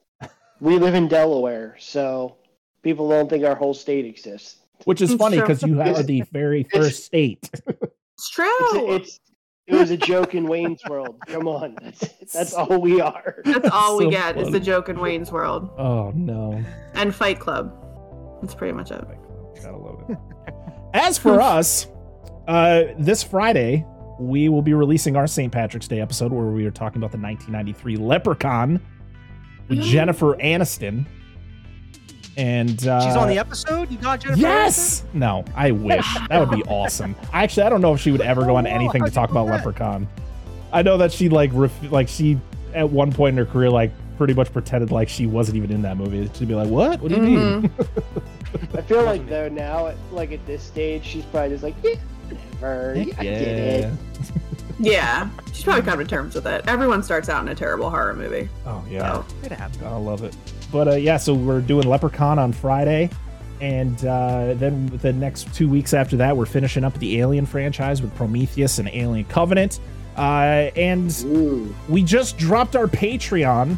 we live in Delaware, so people don't think our whole state exists.
Which is
It's
funny because you are the very first state.
it's true.
It's, it's it was a joke in Wayne's World. Come on, that's that's all we are.
That's all we
So
get is
funny.
the joke in Wayne's World
Oh no.
and Fight Club. That's pretty much it.
Gotta love it. As for us, uh, this Friday we will be releasing our St. Patrick's Day episode where we are talking about the 1993 Leprechaun with. Jennifer Aniston. And uh,
She's on the episode. You got Jennifer.
Yes. No, I wish that would be awesome. Actually, I don't know if she would ever go on
Oh,
anything to talk about
that?
Leprechaun. I know that she like ref- like she at one point in her career like pretty much pretended like she wasn't even in that movie. She'd be like, "What? What do you mean?"
Mhm.
I feel like though now, like at this stage, she's probably just like, yeah, whatever,
Heck
I get it.
Yeah, she's probably come to terms with it. Everyone starts out in a terrible horror movie.
Oh yeah.
It happened.
I love it. But uh, yeah, so we're doing Leprechaun on Friday, and uh, then the next two weeks after that, we're finishing up the Alien franchise with Prometheus and Alien Covenant. Uh, and
Ooh.
we just dropped our Patreon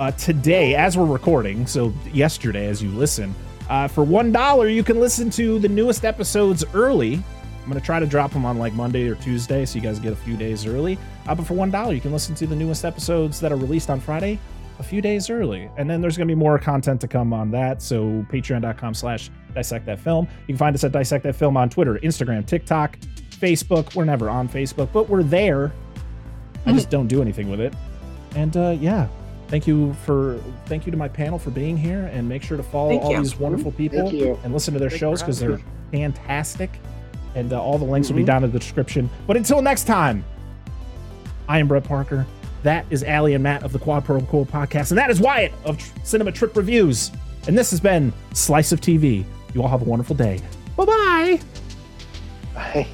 uh, today as we're recording. So yesterday, as you listen, uh, for one dollar, you can listen to the newest episodes early. I'm gonna try to drop them on like Monday or Tuesday, so you guys get a few days early. Uh, but for one dollar, you can listen to the newest episodes that are released on Friday a few days early. And then there's going to be more content to come on that. So patreon.com slash dissect that film. You can find us at dissect that film on Twitter, Instagram, TikTok, Facebook. We're never on Facebook, but we're there. I just don't do anything with it. And uh, yeah, thank you for thank you to my panel for being here and make sure to follow
Thank
all
you.
these wonderful people and listen to their
Thanks
shows because they're fantastic. And uh, all the links will be
Mhm.
down in the description. But until next time, I am Brett Parker. That is Alli and Matt of the Quad Pro Quo podcast. And that is Wyatt of Tr- Cinema Trip Reviews. And this has been Slice of TV. You all have a wonderful day. Bye bye.
Bye.